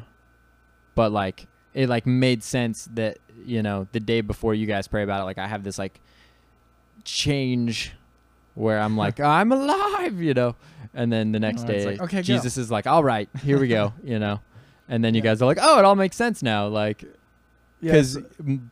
but like it like made sense that you know the day before you guys pray about it, like I have this like change where I'm like [laughs] I'm alive, you know, and then the next Oh, day like, okay, go. Jesus is like, all right, here we go, [laughs] you know. And then you Yeah. guys are like, "Oh, it all makes sense now." Like, because so-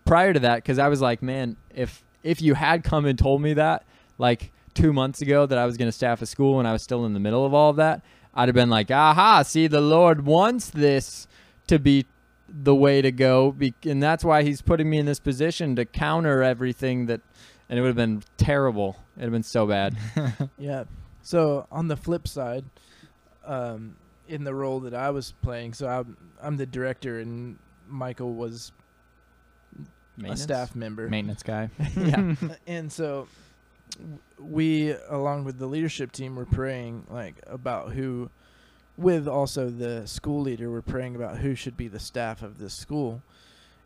prior to that, because I was like, man, if if you had come and told me that like two months ago that I was going to staff a school and I was still in the middle of all of that, I'd have been like, aha, see, the Lord wants this to be the way to go, and that's why He's putting me in this position to counter everything that, and it would have been terrible. It'd have been so bad. [laughs] Yeah. So on the flip side, um, in the role that I was playing, so I'm I'm the director and Michael was Maintenance? a staff member, Maintenance guy. [laughs] Yeah. [laughs] and so w- we, along with the leadership team, were praying like about who, with also the school leader, we're praying about who should be the staff of this school.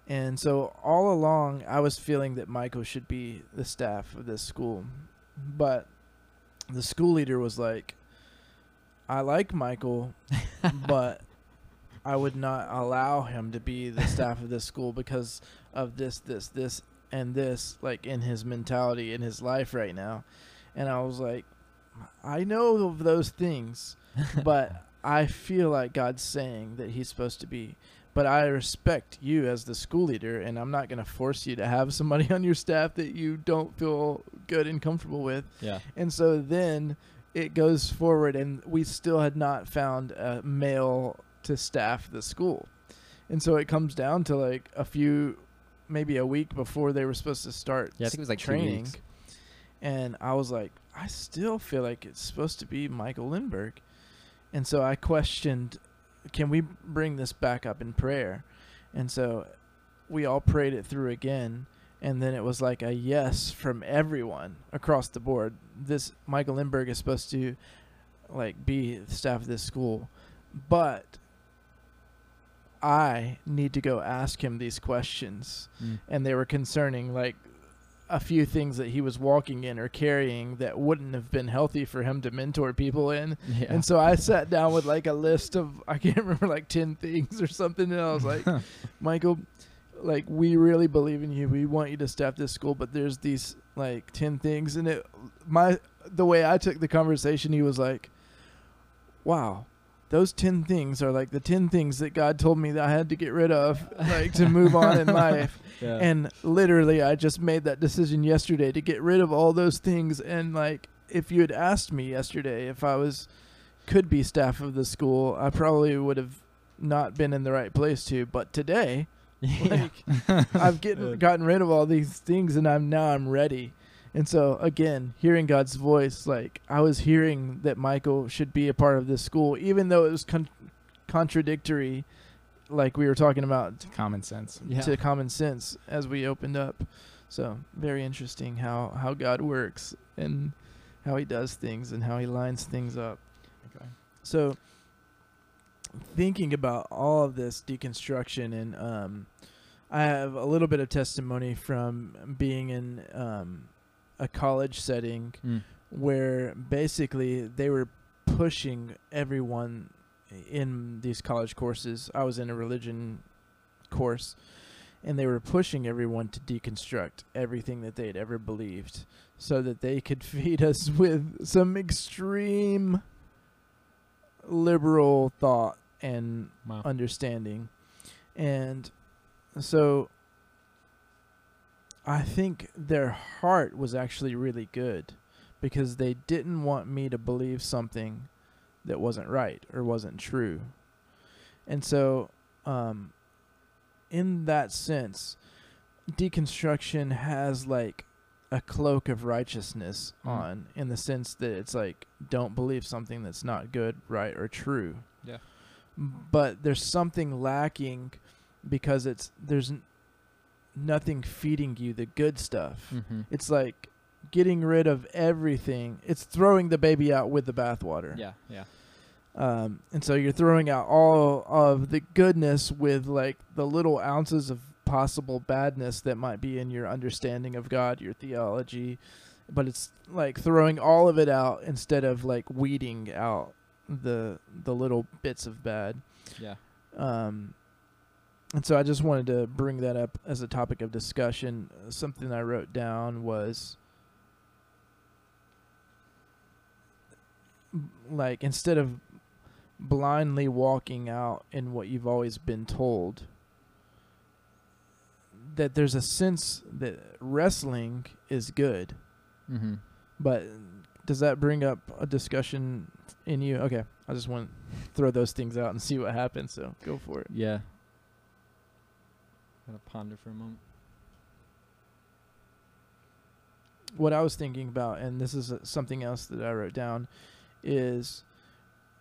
And so all along, I was feeling that Michael should be the staff of this school, but the school leader was like, "I like Michael, [laughs] but I would not allow him to be the staff of this school because of this, this, this, and this, like in his mentality in his life right now." And I was like, "I know of those things, [laughs] but I feel like God's saying that he's supposed to be." But I respect you as the school leader, and I'm not going to force you to have somebody [laughs] on your staff that you don't feel good and comfortable with. yeah. And so then it goes forward, and we still had not found a male to staff the school. And so it comes down to like a few, maybe a week before they were supposed to start Yeah, I think it was like training. And I was like, I still feel like it's supposed to be Michael Lindbergh. And so I questioned can we bring this back up in prayer? And so we all prayed it through again. And then it was like a yes from everyone across the board. This Michael Lindbergh is supposed to like be the staff of this school, but I need to go ask him these questions Mm. and they were concerning like a few things that he was walking in or carrying that wouldn't have been healthy for him to mentor people in. Yeah. And so I [laughs] sat down with like a list of I can't [laughs] remember like 10 things or something and I was like, [laughs] "Michael, like we really believe in you. We want you to staff this school, but there's these like 10 things and it my the way I took the conversation he was like, "Wow, those 10 things are like the 10 things that God told me that I had to get rid of like to move on in [laughs] life." yeah. And literally, I just made that decision yesterday to get rid of all those things. And like, if you had asked me yesterday if I was could be staff of the school, I probably would have not been in the right place to. But today, [laughs] yeah. like, I've getting [laughs] gotten rid of all these things, and I'm now I'm ready. And so again, hearing God's voice, like I was hearing that Michael should be a part of this school, even though it was con- contradictory, like we were talking about Common sense. Yeah. to common sense as we opened up. So very interesting how how God works and how He does things and how He lines things up. Okay. So thinking about all of this deconstruction and um, I have a little bit of testimony from being in um, a college setting Mm. where basically they were pushing everyone in these college courses. I was in a religion course, and they were pushing everyone to deconstruct everything that they'd ever believed so that they could [laughs] feed us with some extreme liberal thought and Wow. understanding. And so I think their heart was actually really good because they didn't want me to believe something that wasn't right or wasn't true. And so um in that sense deconstruction has like a cloak of righteousness Mm. on in the sense that it's like don't believe something that's not good, right or true Yeah. but there's something lacking because it's there's nothing feeding you the good stuff. Mm-hmm. It's like getting rid of everything. It's throwing the baby out with the bathwater. Yeah. Yeah. Um, and so you're throwing out all of the goodness with like the little ounces of possible badness that might be in your understanding of God, your theology, but it's like throwing all of it out instead of like weeding out the the little bits of bad. Yeah. Um, and so I just wanted to bring that up as a topic of discussion. Something I wrote down was like instead of blindly walking out in what you've always been told, that there's a sense that wrestling is good. Mm-hmm. But does that bring up a discussion in you? Okay, I just want to throw those things out and see what happens. So go for it. Yeah. Gotta ponder for a moment. What I was thinking about, and this is uh, something else that I wrote down, is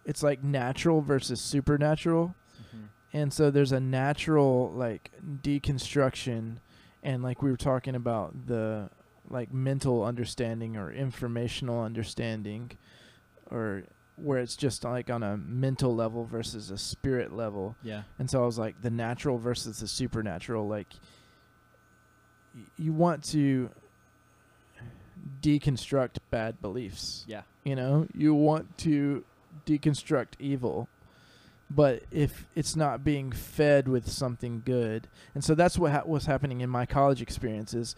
it's like natural versus supernatural. Mm-hmm. And so there's a natural like deconstruction and like we were talking about the like mental understanding or informational understanding or where it's just like on a mental level versus a spirit level. Yeah. And so I was like the natural versus the supernatural like y- you want to deconstruct bad beliefs. Yeah. You know, you want to deconstruct evil, but if it's not being fed with something good, and so that's what ha- was happening in my college experiences,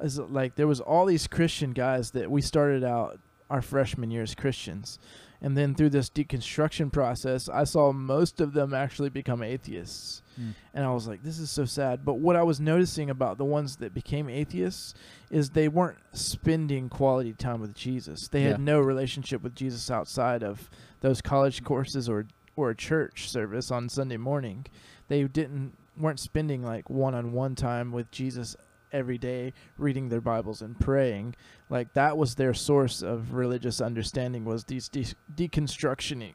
is like there was all these Christian guys that we started out our freshman year as Christians, and then through this deconstruction process, I saw most of them actually become atheists. Mm. And I was like, this is so sad. But what I was noticing about the ones that became atheists is they weren't spending quality time with Jesus. They Yeah. had no relationship with Jesus outside of those college courses or or a church service on Sunday morning. They didn't weren't spending like one-on-one time with Jesus every day reading their Bibles and praying. Like that was their source of religious understanding was these de- deconstructioning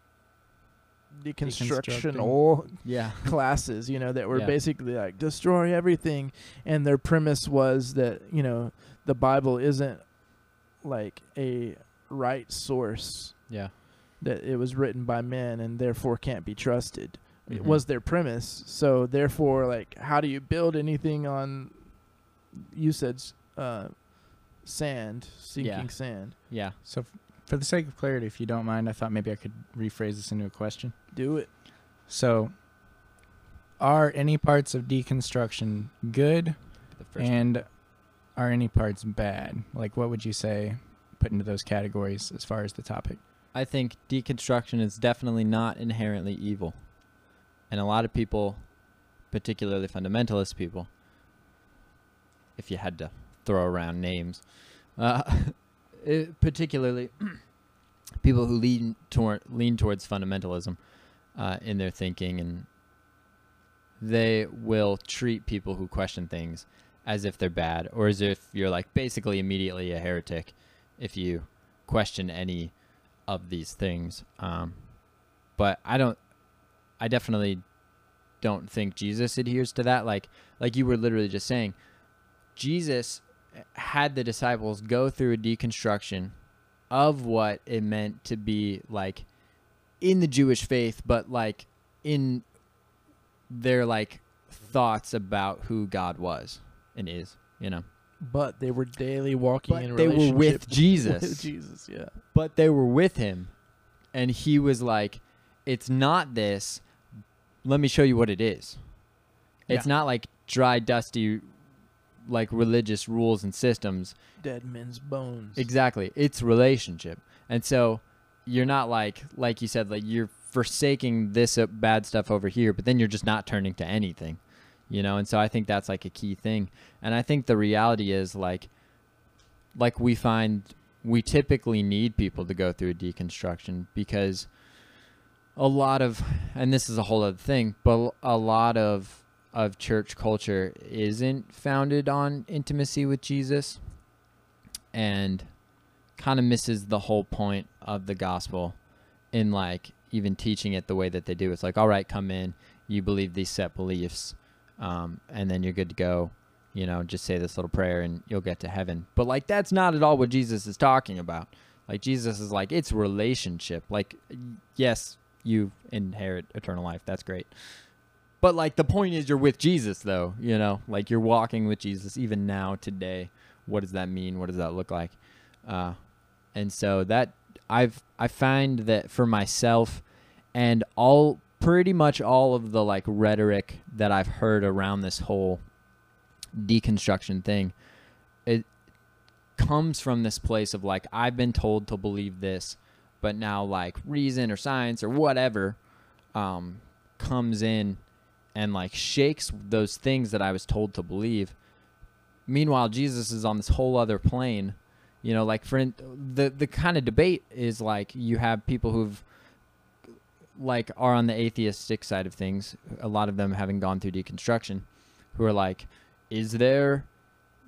deconstructional Yeah. [laughs] classes, you know, that were Yeah. basically like destroy everything, and their premise was that you know the Bible isn't like a right source Yeah. that it was written by men and therefore can't be trusted. It Mhm. was their premise. So therefore, like, how do you build anything on? You said uh, sand, sinking Yeah. sand. Yeah. So, f- for the sake of clarity, if you don't mind, I thought maybe I could rephrase this into a question. Do it. So, are any parts of deconstruction good The first and are any parts bad? Like, what would you say put into those categories as far as the topic? I think deconstruction is definitely not inherently evil. And a lot of people, particularly fundamentalist people, if you had to throw around names, uh, [laughs] it- particularly [clears throat] people who lean toward lean towards fundamentalism uh, in their thinking, and they will treat people who question things as if they're bad, or as if you're like basically immediately a heretic if you question any of these things. Um, but I don't. I definitely don't think Jesus adheres to that. Like, like you were literally just saying, Jesus had the disciples go through a deconstruction of what it meant to be like in the Jewish faith, but like in their like thoughts about who God was and is. You know, But they were daily walking in. But in they were with Jesus. With [laughs] Jesus, yeah. but they were with him and he was like it's not this let me show you what it is it's Yeah. not like dry dusty like religious rules and systems. Dead men's bones. exactly. It's relationship. And so you're not like like you said like you're forsaking this uh, bad stuff over here but then you're just not turning to anything you know? And so i think that's like a key thing. And i think the reality is like like we find we typically need people to go through a deconstruction because a lot of and this is a whole other thing but a lot of of church culture isn't founded on intimacy with jesus and kind of misses the whole point of the gospel in like even teaching it the way that they do. It's like all right come in. You believe these set beliefs um, and then you're good to go. You know just say this little prayer and you'll get to heaven. But like that's not at all what jesus is talking about. Like jesus is like it's relationship. Like yes you inherit eternal life. That's great but like the point is you're with jesus though you know? Like you're walking with jesus even now today. What does that mean? What does that look like? Uh, and so that i've i find that for myself and all pretty much all of the like rhetoric that i've heard around this whole deconstruction thing it comes from this place of like i've been told to believe this but now like reason or science or whatever um, comes in and like shakes those things that i was told to believe. Meanwhile jesus is on this whole other plane you know like for the the kind of debate is like you have people who've like are on the atheistic side of things a lot of them having gone through deconstruction who are like is there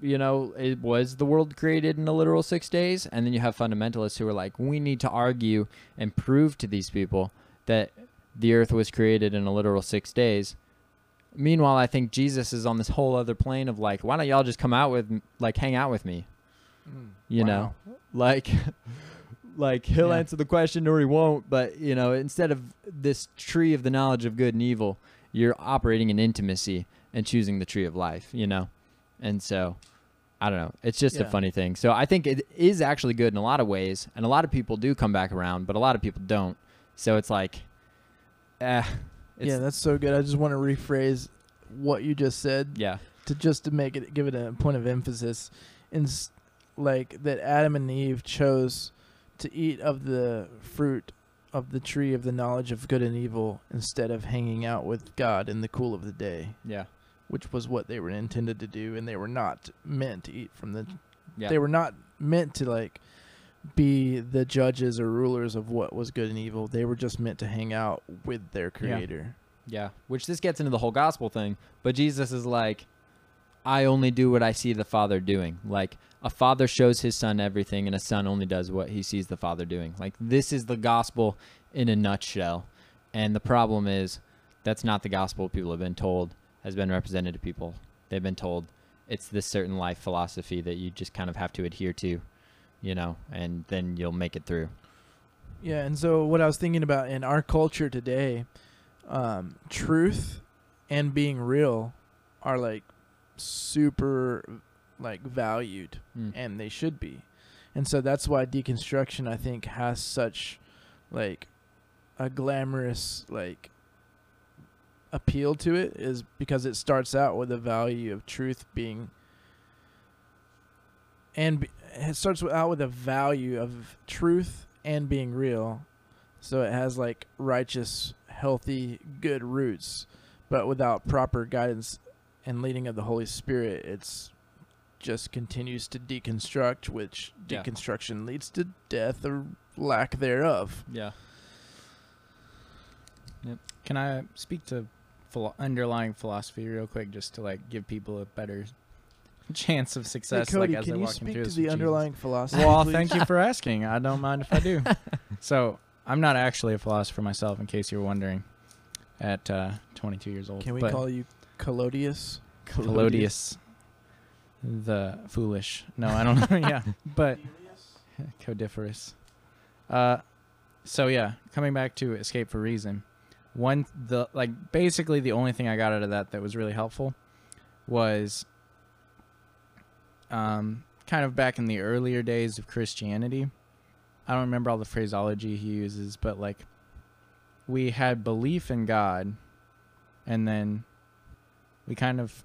you know it was the world created in a literal 6 days? And then you have fundamentalists who are like we need to argue and prove to these people that the earth was created in a literal 6 days meanwhile i think jesus is on this whole other plane of like why don't y'all just come out with like hang out with me? Mm, you know? Like [laughs] like he'll Yeah. answer the question or he won't but you know instead of this tree of the knowledge of good and evil you're operating in intimacy and choosing the tree of life you know? And so i don't know. It's just a funny thing. So i think it is actually good in a lot of ways and a lot of people do come back around but a lot of people don't. So it's like eh, it's, yeah, that's so good. I just want to rephrase what you just said. Yeah. To just to make it give it a point of emphasis. In like that Adam and Eve chose to eat of the fruit of the tree of the knowledge of good and evil instead of hanging out with God in the cool of the day, yeah. Which was what they were intended to do and they were not meant to eat from the yeah. they were not meant to like be the judges or rulers of what was good and evil. They were just meant to hang out with their creator. Yeah, which this gets into the whole gospel thing, but Jesus is like, I only do what I see the Father doing. Like, a father shows his son everything, and a son only does what he sees the Father doing. Like, this is the gospel in a nutshell. And the problem is that's not the gospel people have been told has been represented to people. They've been told it's this certain life philosophy that you just kind of have to adhere to, you know, and then you'll make it through. Yeah, and so what I was thinking about in our culture today, um, truth and being real are like super like valued Mm. and they should be. And so that's why deconstruction I think has such like a glamorous like appeal to it is because it starts out with the value of truth being and it starts out with a value of truth and being real. So it has like righteous, healthy, good roots, but without proper guidance and leading of the Holy Spirit, it's just continues to deconstruct, which Yeah. deconstruction leads to death or lack thereof. Yeah. Can I speak to philo- underlying philosophy real quick, just to like give people a better chance of Hey, success? Cody, like as can they're you walking speak through to the Jesus? underlying philosophy? Well, please? thank you for asking. I don't mind if I do. [laughs] So I'm not actually a philosopher myself, in case you were wondering. At uh, 22 years old, Can we call you Collodius? Collodius the foolish? No, I don't know. [laughs] yeah, but codiferous. Uh, so yeah, coming back to Escape from Reason. One the like basically the only thing I got out of that that was really helpful was um kind of back in the earlier days of Christianity. I don't remember all the phraseology he uses, but like we had belief in God and then we kind of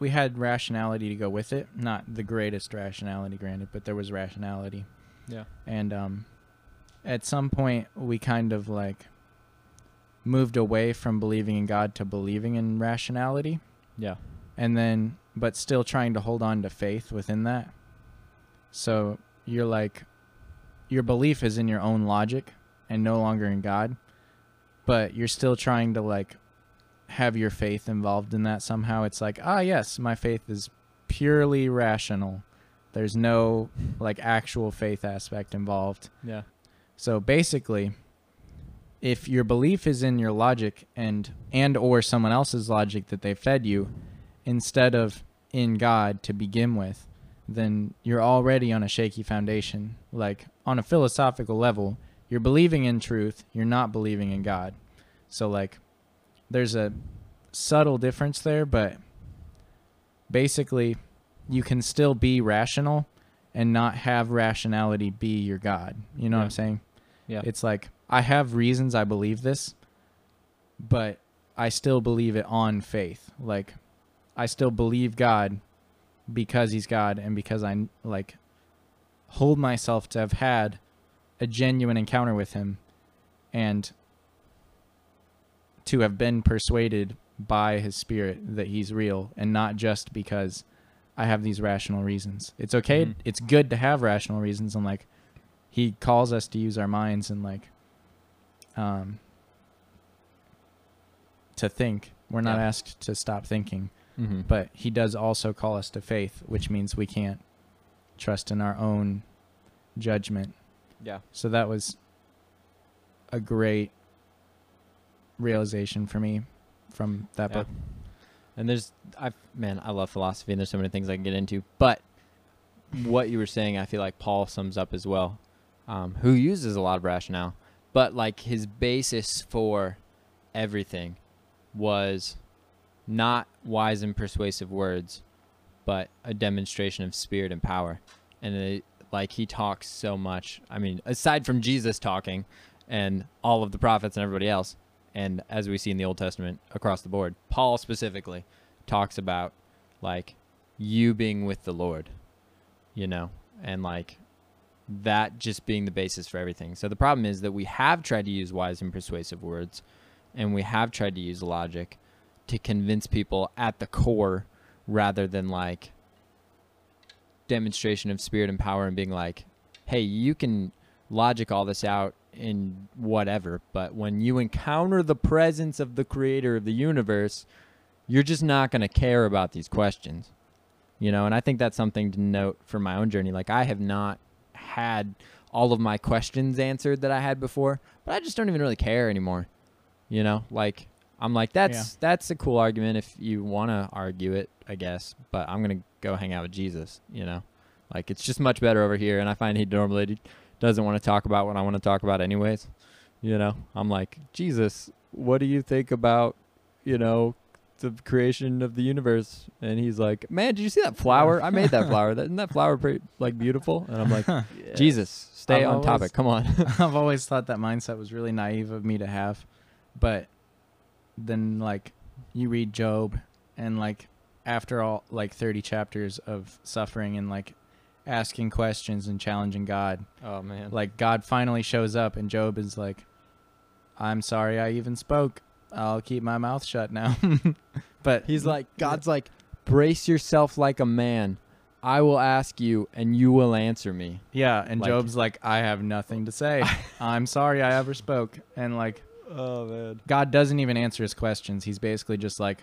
we had rationality to go with it. Not the greatest rationality granted, but there was rationality Yeah. and um, at some point we kind of like moved away from believing in God to believing in rationality, Yeah. and then but still trying to hold on to faith within that. So you're like, your belief is in your own logic and no longer in God, but you're still trying to like have your faith involved in that somehow. It's like, ah, yes, my faith is purely rational. There's no like actual faith aspect involved. Yeah. So basically, if your belief is in your logic and and or someone else's logic that they fed you instead of in God to begin with, then you're already on a shaky foundation. Like on a philosophical level, you're believing in truth, you're not believing in God. So like there's a subtle difference there, but basically you can still be rational and not have rationality be your God. You know what I'm saying? Yeah. It's like I have reasons I believe this, but I still believe it on faith. Like I still believe God because he's God and because I like hold myself to have had a genuine encounter with him and to have been persuaded by his spirit that he's real and not just because I have these rational reasons. It's okay. Mhm. It's good to have rational reasons and like he calls us to use our minds and like um to think. We're not Yeah. asked to stop thinking, Mm-hmm. but he does also call us to faith, which means we can't trust in our own judgment. yeah. So that was a great realization for me from that Yeah. book. And there's, I man, I love philosophy, and there's so many things I can get into. But what you were saying, I feel like Paul sums up as well, um, who uses a lot of rationale, but like his basis for everything was not wise and persuasive words, but a demonstration of spirit and power. And it, like he talks so much. I mean, aside from Jesus talking, and all of the prophets and everybody else, and as we see in the Old Testament across the board, Paul specifically talks about like you being with the Lord, you know, and like that just being the basis for everything. So the problem is that we have tried to use wise and persuasive words and we have tried to use logic to convince people at the core rather than like demonstration of spirit and power and being like, hey, you can logic all this out in whatever, but when you encounter the presence of the creator of the universe, you're just not going to care about these questions. You know, and I think that's something to note for my own journey. Like I have not had all of my questions answered that I had before, but I just don't even really care anymore. You know, like I'm like that's that's a cool argument if you want to argue it, I guess. But I'm gonna go hang out with Jesus. You know, like it's just much better over here, and I find he normally doesn't want to talk about what I want to talk about, anyways. You know, I'm like Jesus. What do you think about, you know, the creation of the universe? And he's like, Man, did you see that flower? I made that [laughs] flower. That, isn't that flower pretty like beautiful? And I'm like, Yeah. [laughs] Jesus, stay I've on always- topic. Come on. [laughs] I've always thought that mindset was really naive of me to have, but then like you read Job and like after all like 30 chapters of suffering and like asking questions and challenging God, oh man. like God finally shows up and Job is like I'm sorry I even spoke. I'll keep my mouth shut now. [laughs] but He's like, God's like, brace yourself like a man. I will ask you, and you will answer me. yeah, and like- Job's like I have nothing to say. [laughs] I'm sorry I ever spoke. And like Oh man. God doesn't even answer his questions. He's basically just like,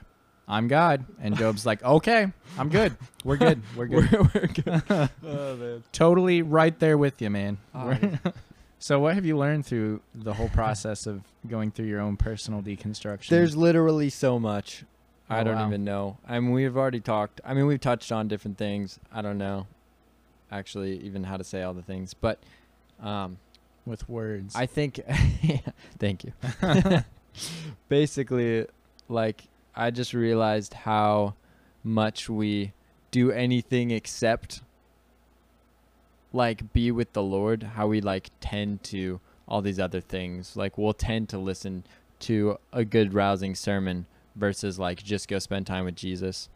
I'm God. And Job's like, okay, I'm good. We're good. We're good. [laughs] we're good. [laughs] oh man. totally right there with you, man. Oh, [laughs] so, what have you learned through the whole process of going through your own personal deconstruction? There's literally so much. I Oh, don't wow. even know. I mean, we've already talked. I mean, we've touched on different things. I don't know, actually, even how to say all the things. But um, with words. I think, [laughs] thank you. [laughs] [laughs] Basically, like I just realized how much we do anything except like be with the Lord, how we like tend to all these other things. Like we'll tend to listen to a good rousing sermon versus like just go spend time with Jesus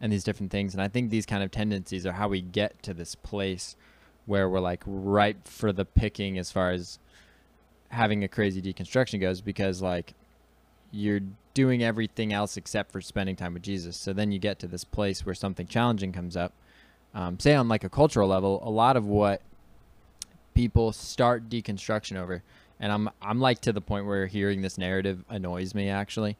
and these different things. And I think these kind of tendencies are how we get to this place where we're like ripe for the picking as far as having a crazy deconstruction goes because like you're doing everything else except for spending time with Jesus. So then you get to this place where something challenging comes up. Um, say on like a cultural level, a lot of what people start deconstruction over, and I'm I'm like to the point where hearing this narrative annoys me actually,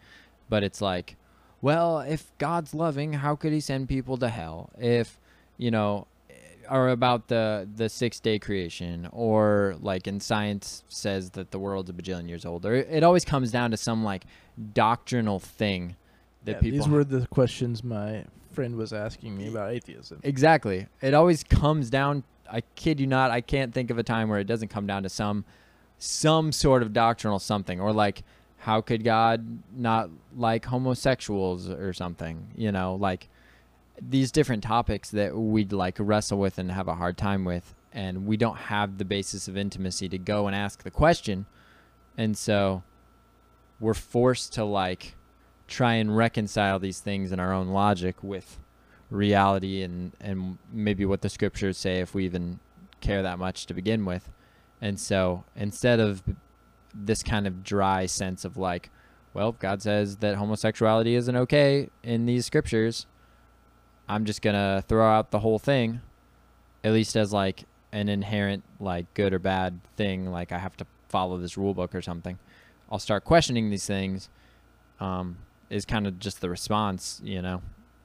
but it's like, well, if God's loving, how could He send people to hell? If you know, or about the the six day creation, or like in science says that the world's a bajillion years old, or it always comes down to some like doctrinal thing that Yeah, people These were the questions my friend was asking me about atheism. Exactly. It always comes down I kid you not, I can't think of a time where it doesn't come down to some some sort of doctrinal something or like how could God not like homosexuals or something, you know, like these different topics that we'd like wrestle with and have a hard time with and we don't have the basis of intimacy to go and ask the question. And so we're forced to like try and reconcile these things in our own logic with reality and and maybe what the scriptures say if we even care that much to begin with. And so instead of this kind of dry sense of like, well, God says that homosexuality isn't okay in these scriptures, I'm just to throw out the whole thing at least as like an inherent like good or bad thing like I have to follow this rule book or something. I'll start questioning these things um, is kind of just the response, you know,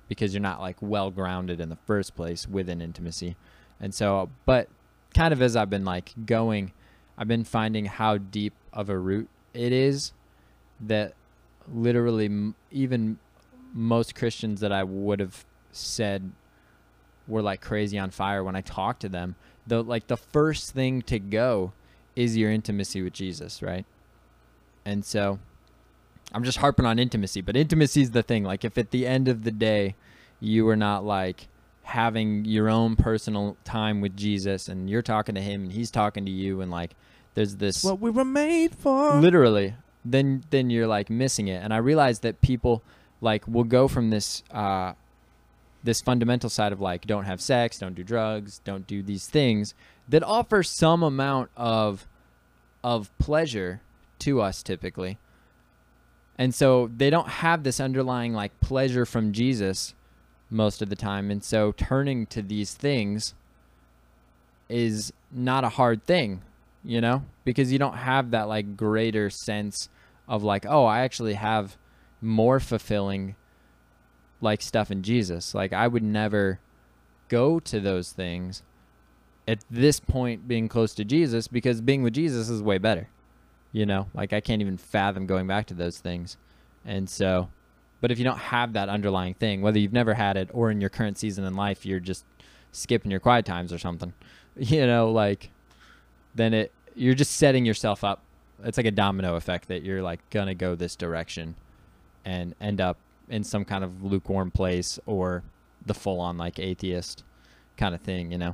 because you're not like well grounded in the first place within intimacy. And so, but kind of as I've been like going, I've been finding how deep of a root it is that literally even most Christians that I would have said were like crazy on fire when I talked to them, the like the first thing to go is your intimacy with Jesus, right? And so I'm just harping on intimacy, but intimacy is the thing. Like if at the end of the day you are not like having your own personal time with Jesus and you're talking to him and he's talking to you and like there's this What we were made for. literally then then you're like missing it and i realize that people like will go from this uh this fundamental side of like don't have sex don't do drugs don't do these things that offer some amount of of pleasure to us typically. And so they don't have this underlying like pleasure from jesus most of the time. And so turning to these things is not a hard thing you know because you don't have that like greater sense of like oh i actually have more fulfilling like stuff in jesus like i would never go to those things at this point being close to jesus because being with jesus is way better You know, like I can't even fathom going back to those things. And so, but if you don't have that underlying thing, whether you've never had it or in your current season in life, you're just skipping your quiet times or something, [laughs] you know, like then it, you're just setting yourself up. It's like a domino effect that you're like gonna go this direction and end up in some kind of lukewarm place or the full on like atheist kind of thing, you know.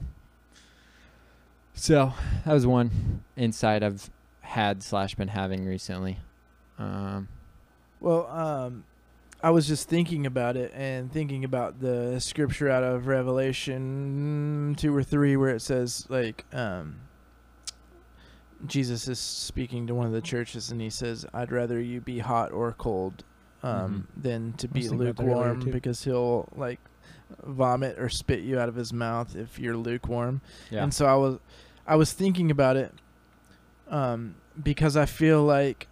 So that was one insight I've had slash been having recently. Um, Well, um, I was just thinking about it and thinking about the scripture out of Revelation two or three where it says like um, Jesus is speaking to one of the churches and he says, "I'd rather you be hot or cold um, than to be Mm-hmm. thinking about that earlier, lukewarm because he'll like vomit or spit you out of his mouth if you're lukewarm." yeah. And so I was I was thinking about it um, because I feel like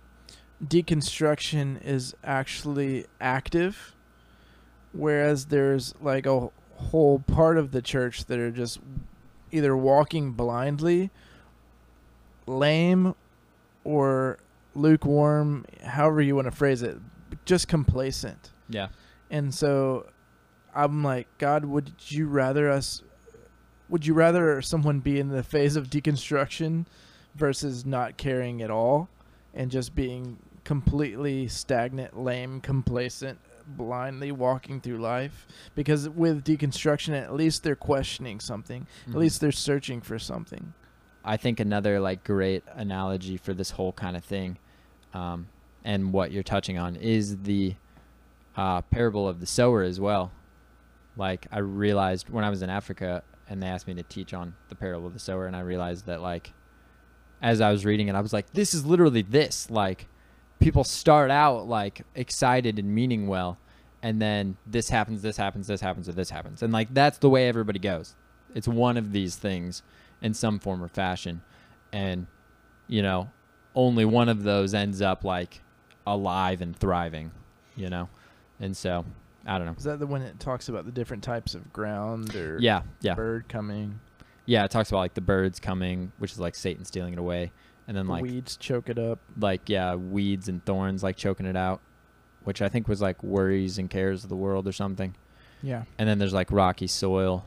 deconstruction is actually active whereas there's like a whole part of the church that are just either walking blindly lame or lukewarm however you want to phrase it just complacent yeah. and so I'm like, God, would you rather us would you rather someone be in the phase of deconstruction versus not caring at all and just being completely stagnant, lame, complacent, blindly walking through life? Because with deconstruction at least they're questioning something. Mhm. At least they're searching for something. I think another like great analogy for this whole kind of thing, um, and what you're touching on is the uh, parable of the sower as well. Like I realized when I was in Africa and they asked me to teach on the parable of the sower, and I realized that like as I was reading it, I was like, this is literally this. Like people start out like excited and meaning well, and then this happens, this happens, this happens, or this happens, and like that's the way everybody goes. It's one of these things in some form or fashion, and you know, only one of those ends up like alive and thriving. You know, and so I don't know. Is that the one that talks about the different types of ground or Yeah, yeah. bird coming? Yeah, it talks about like the birds coming, which is like Satan stealing it away, and then like weeds choke it up. like yeah, weeds and thorns like choking it out, which I think was like worries and cares of the world or something. Yeah. And then there's like rocky soil.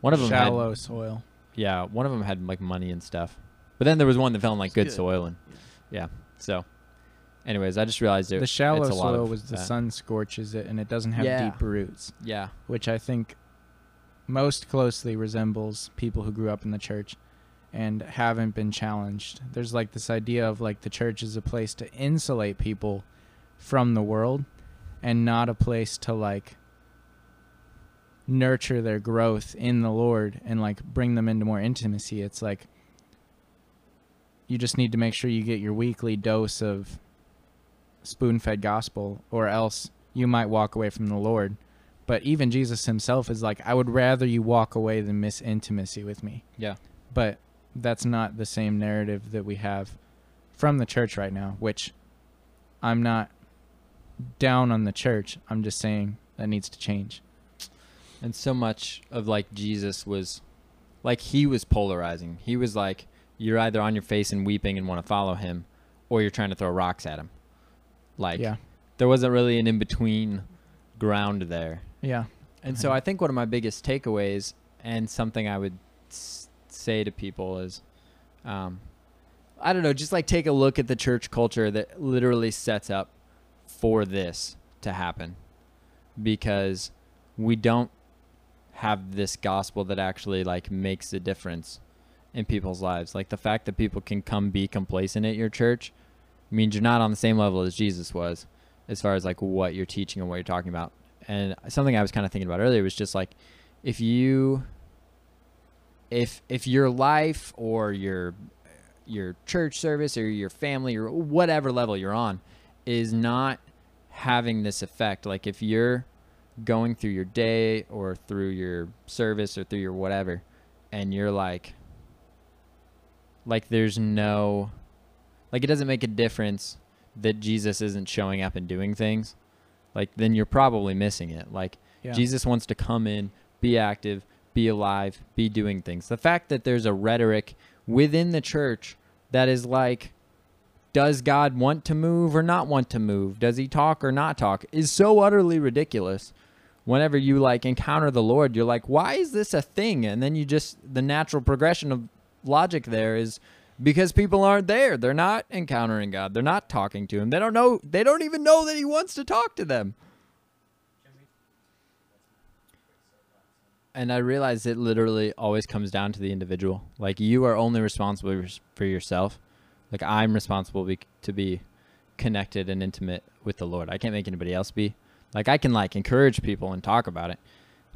One of them Shallow had soil. yeah, one of them had like money and stuff, but then there was one that fell in like good, good. soil and yeah. So, anyways, I just realized it. The shallow it's a lot soil of was the that. sun scorches it and it doesn't have Yeah. deep roots, Yeah, which I think most closely resembles people who grew up in the church and haven't been challenged. There's like this idea of like the church is a place to insulate people from the world and not a place to like nurture their growth in the Lord and like bring them into more intimacy. It's like you just need to make sure you get your weekly dose of spoon-fed gospel or else you might walk away from the Lord. But even Jesus himself is like I would rather you walk away than miss intimacy with me. yeah, But that's not the same narrative that we have from the church right now, which I'm not down on the church. I'm just saying that needs to change. and so much of like Jesus was, like he was polarizing. He was like, you're either on your face and weeping and want to follow him, or you're trying to throw rocks at him. Like yeah. there wasn't really an in between ground there. Yeah. And so Mhm. I think one of my biggest takeaways and something I would s- say to people is, um, I don't know, just like take a look at the church culture that literally sets up for this to happen because we don't have this gospel that actually like makes a difference in people's lives. Like the fact that people can come be complacent at your church means you're not on the same level as Jesus was as far as like what you're teaching and what you're talking about. And something I was kind of thinking about earlier was just like if you if if your life or your your church service or your family or whatever level you're on is not having this effect like if you're going through your day or through your service or through your whatever and you're like like there's no like it doesn't make a difference that Jesus isn't showing up and doing things like then you're probably missing it like Yeah. Jesus wants to come in, be active, be alive, be doing things. The fact that there's a rhetoric within the church that is like does God want to move or not want to move? Does he talk or not talk? Is so utterly ridiculous. Whenever you like encounter the Lord, you're like, why is this a thing? And then you just the natural progression of logic there is because people aren't there. They're not encountering God. They're not talking to him. They don't know they don't even know that he wants to talk to them. And I realize it literally always comes down to the individual. Like you are only responsible for yourself. Like I'm responsible be- to be connected and intimate with the Lord. I can't make anybody else be. Like I can like encourage people and talk about it,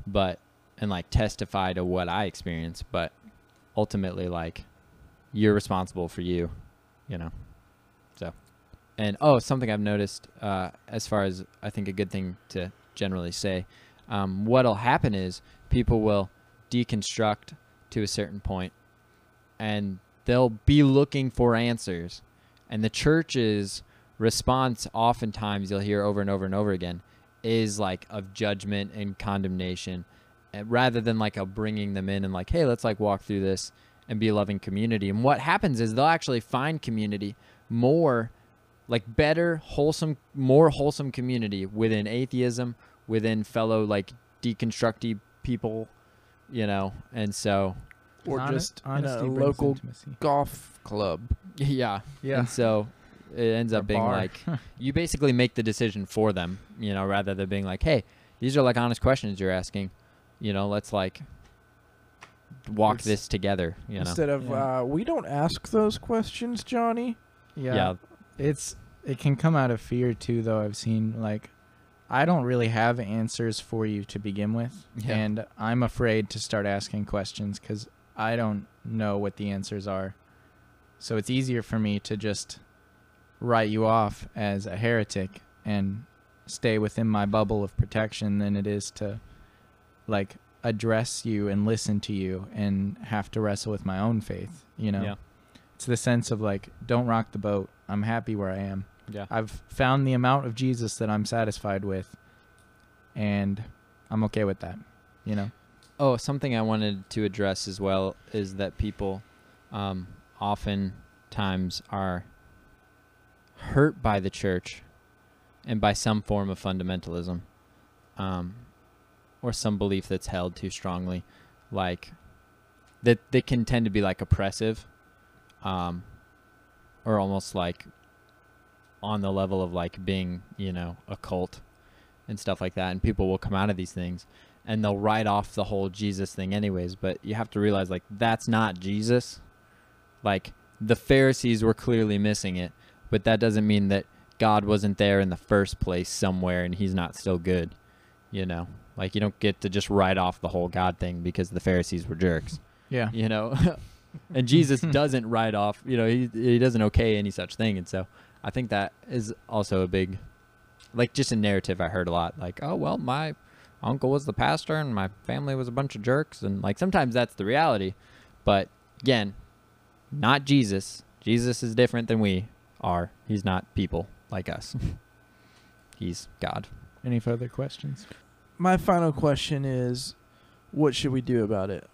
but and like testify to what I experience, but ultimately like you're responsible for you, you know. So, and oh, something I've noticed uh, as far as I think a good thing to generally say, um, what'll happen is people will deconstruct to a certain point and they'll be looking for answers. And the church's response, oftentimes, you'll hear over and over and over again, is like of judgment and condemnation rather than like a bringing them in and like, hey, let's like walk through this and be a loving community. And what happens is they'll actually find community more like better, wholesome, more wholesome community within atheism, within fellow like deconstructy people, you know. And so or Hone- just in honesty a local intimacy. golf club. [laughs] yeah, Yeah. And so it ends up being bar. like [laughs] you basically make the decision for them, you know, rather than being like, "Hey, these are like honest questions you're asking." You know, let's like walk It's- this together, you know. Instead of Yeah. uh, we don't ask those questions, Johnny. Yeah. yeah. It's it can come out of fear too though. I've seen like I don't really have answers for you to begin with Yeah. and I'm afraid to start asking questions cuz I don't know what the answers are. So it's easier for me to just write you off as a heretic and stay within my bubble of protection than it is to like address you and listen to you and have to wrestle with my own faith, you know. Yeah. It's the sense of like don't rock the boat. I'm happy where I am. Yeah. I've found the amount of Jesus that I'm satisfied with, and I'm okay with that. You know. Oh, something I wanted to address as well is that people um, often times are hurt by the church and by some form of fundamentalism um, or some belief that's held too strongly, like that they can tend to be like oppressive um, or almost like on the level of like being, you know, a cult and stuff like that. And people will come out of these things and they'll write off the whole Jesus thing anyways, but you have to realize like that's not Jesus. Like the Pharisees were clearly missing it, but that doesn't mean that God wasn't there in the first place somewhere and he's not still good. You know, like you don't get to just write off the whole God thing because the Pharisees were jerks, Yeah. you know. [laughs] and Jesus [laughs] doesn't write off, you know, he he doesn't okay any such thing. And so I think that is also a big like just a narrative I heard a lot like, "Oh, well, my uncle was the pastor and my family was a bunch of jerks." And like sometimes that's the reality. But again, not Jesus. Jesus is different than we are. He's not people like us. [laughs] He's God. Any further questions? My final question is, what should we do about it?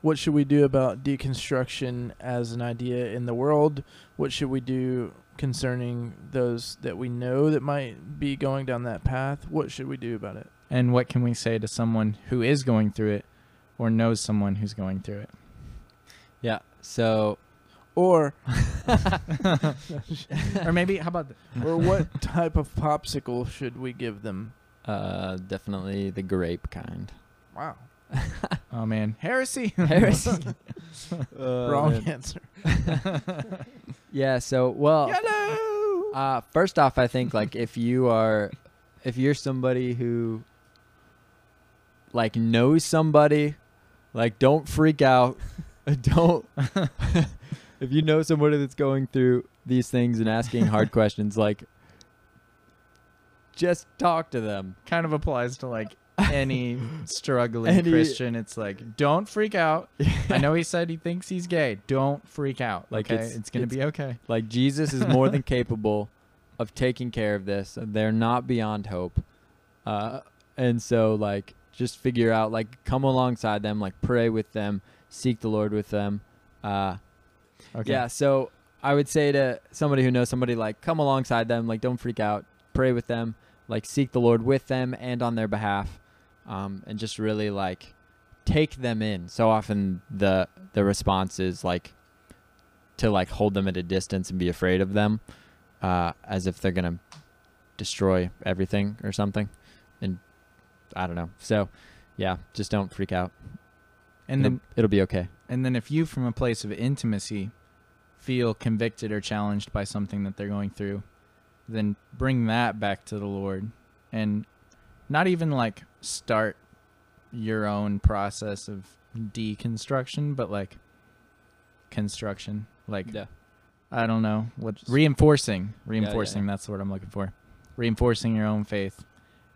What should we do about deconstruction as an idea in the world? What should we do concerning those that we know that might be going down that path? What should we do about it? And what can we say to someone who is going through it, or knows someone who's going through it? Yeah. So Or [laughs] or maybe how about the, or what type of popsicle should we give them? Uh definitely the grape kind. Wow. [laughs] oh man heresy [laughs] Heresy. [laughs] Wrong man. answer. Yeah, so well Yellow. Uh, first off, I think like if you are, if you're somebody who like knows somebody, like don't freak out. don't. if you know somebody that's going through these things and asking hard questions, like just talk to them. kind of applies to like any [laughs] struggling Any- Christian. It's like, don't freak out. I know he said he thinks he's gay. Don't freak out. Like, okay, it's- it's, gonna it's- be okay. Like Jesus is more than [laughs] capable of taking care of this. They're not beyond hope. Uh, and so like just figure out like come alongside them, like pray with them, seek the Lord with them. Uh, Okay. yeah, so I would say to somebody who knows somebody like come alongside them, like don't freak out, pray with them, like seek the Lord with them and on their behalf, um, and just really like take them in. So often the the response is like to like hold them at a distance and be afraid of them, uh, as if they're gonna destroy everything or something, and I don't know. So yeah, just don't freak out. And it'll, then it'll be okay. and then if you from a place of intimacy feel convicted or challenged by something that they're going through, then bring that back to the Lord and not even like start your own process of deconstruction, but like construction. Like Yeah. I don't know what Just- reinforcing, yeah, reinforcing. yeah. That's the word I'm looking for. Reinforcing your own faith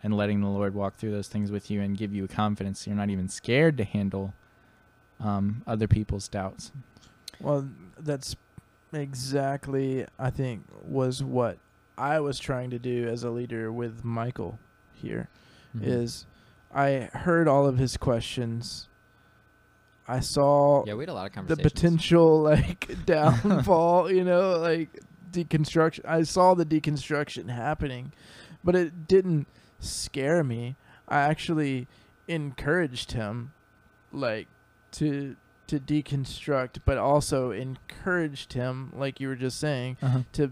and letting the Lord walk through those things with you and give you confidence. So you're not even scared to handle um, other people's doubts. Well, that's exactly I think was what I was trying to do as a leader with Michael here Mhm. is I heard all of his questions. I saw yeah, we had a lot of conversations. the potential [laughs] like [laughs] downfall, you know, like deconstruction. I saw the deconstruction happening, but it didn't scare me. I actually encouraged him like to to deconstruct, but also encouraged him like you were just saying to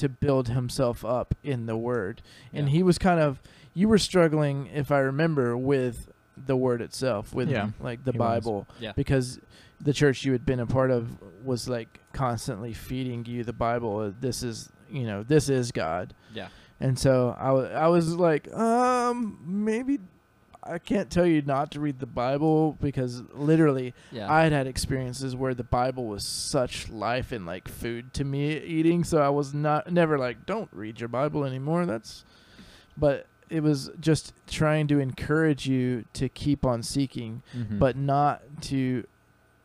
to build himself up in the word. And Yeah. he was kind of you were struggling if I remember with the word itself with Yeah, like the he. Bible Yeah. because the church you had been a part of was like constantly feeding you the Bible. Uh, This is, you know, this is God. Yeah. And so I wa- I was like, um, maybe I can't tell you not to read the Bible because literally Yeah. I had had experiences where the Bible was such life and like food to me eating. So I was not never like, don't read your Bible anymore. That's, but it was just trying to encourage you to keep on seeking Mhm. but not to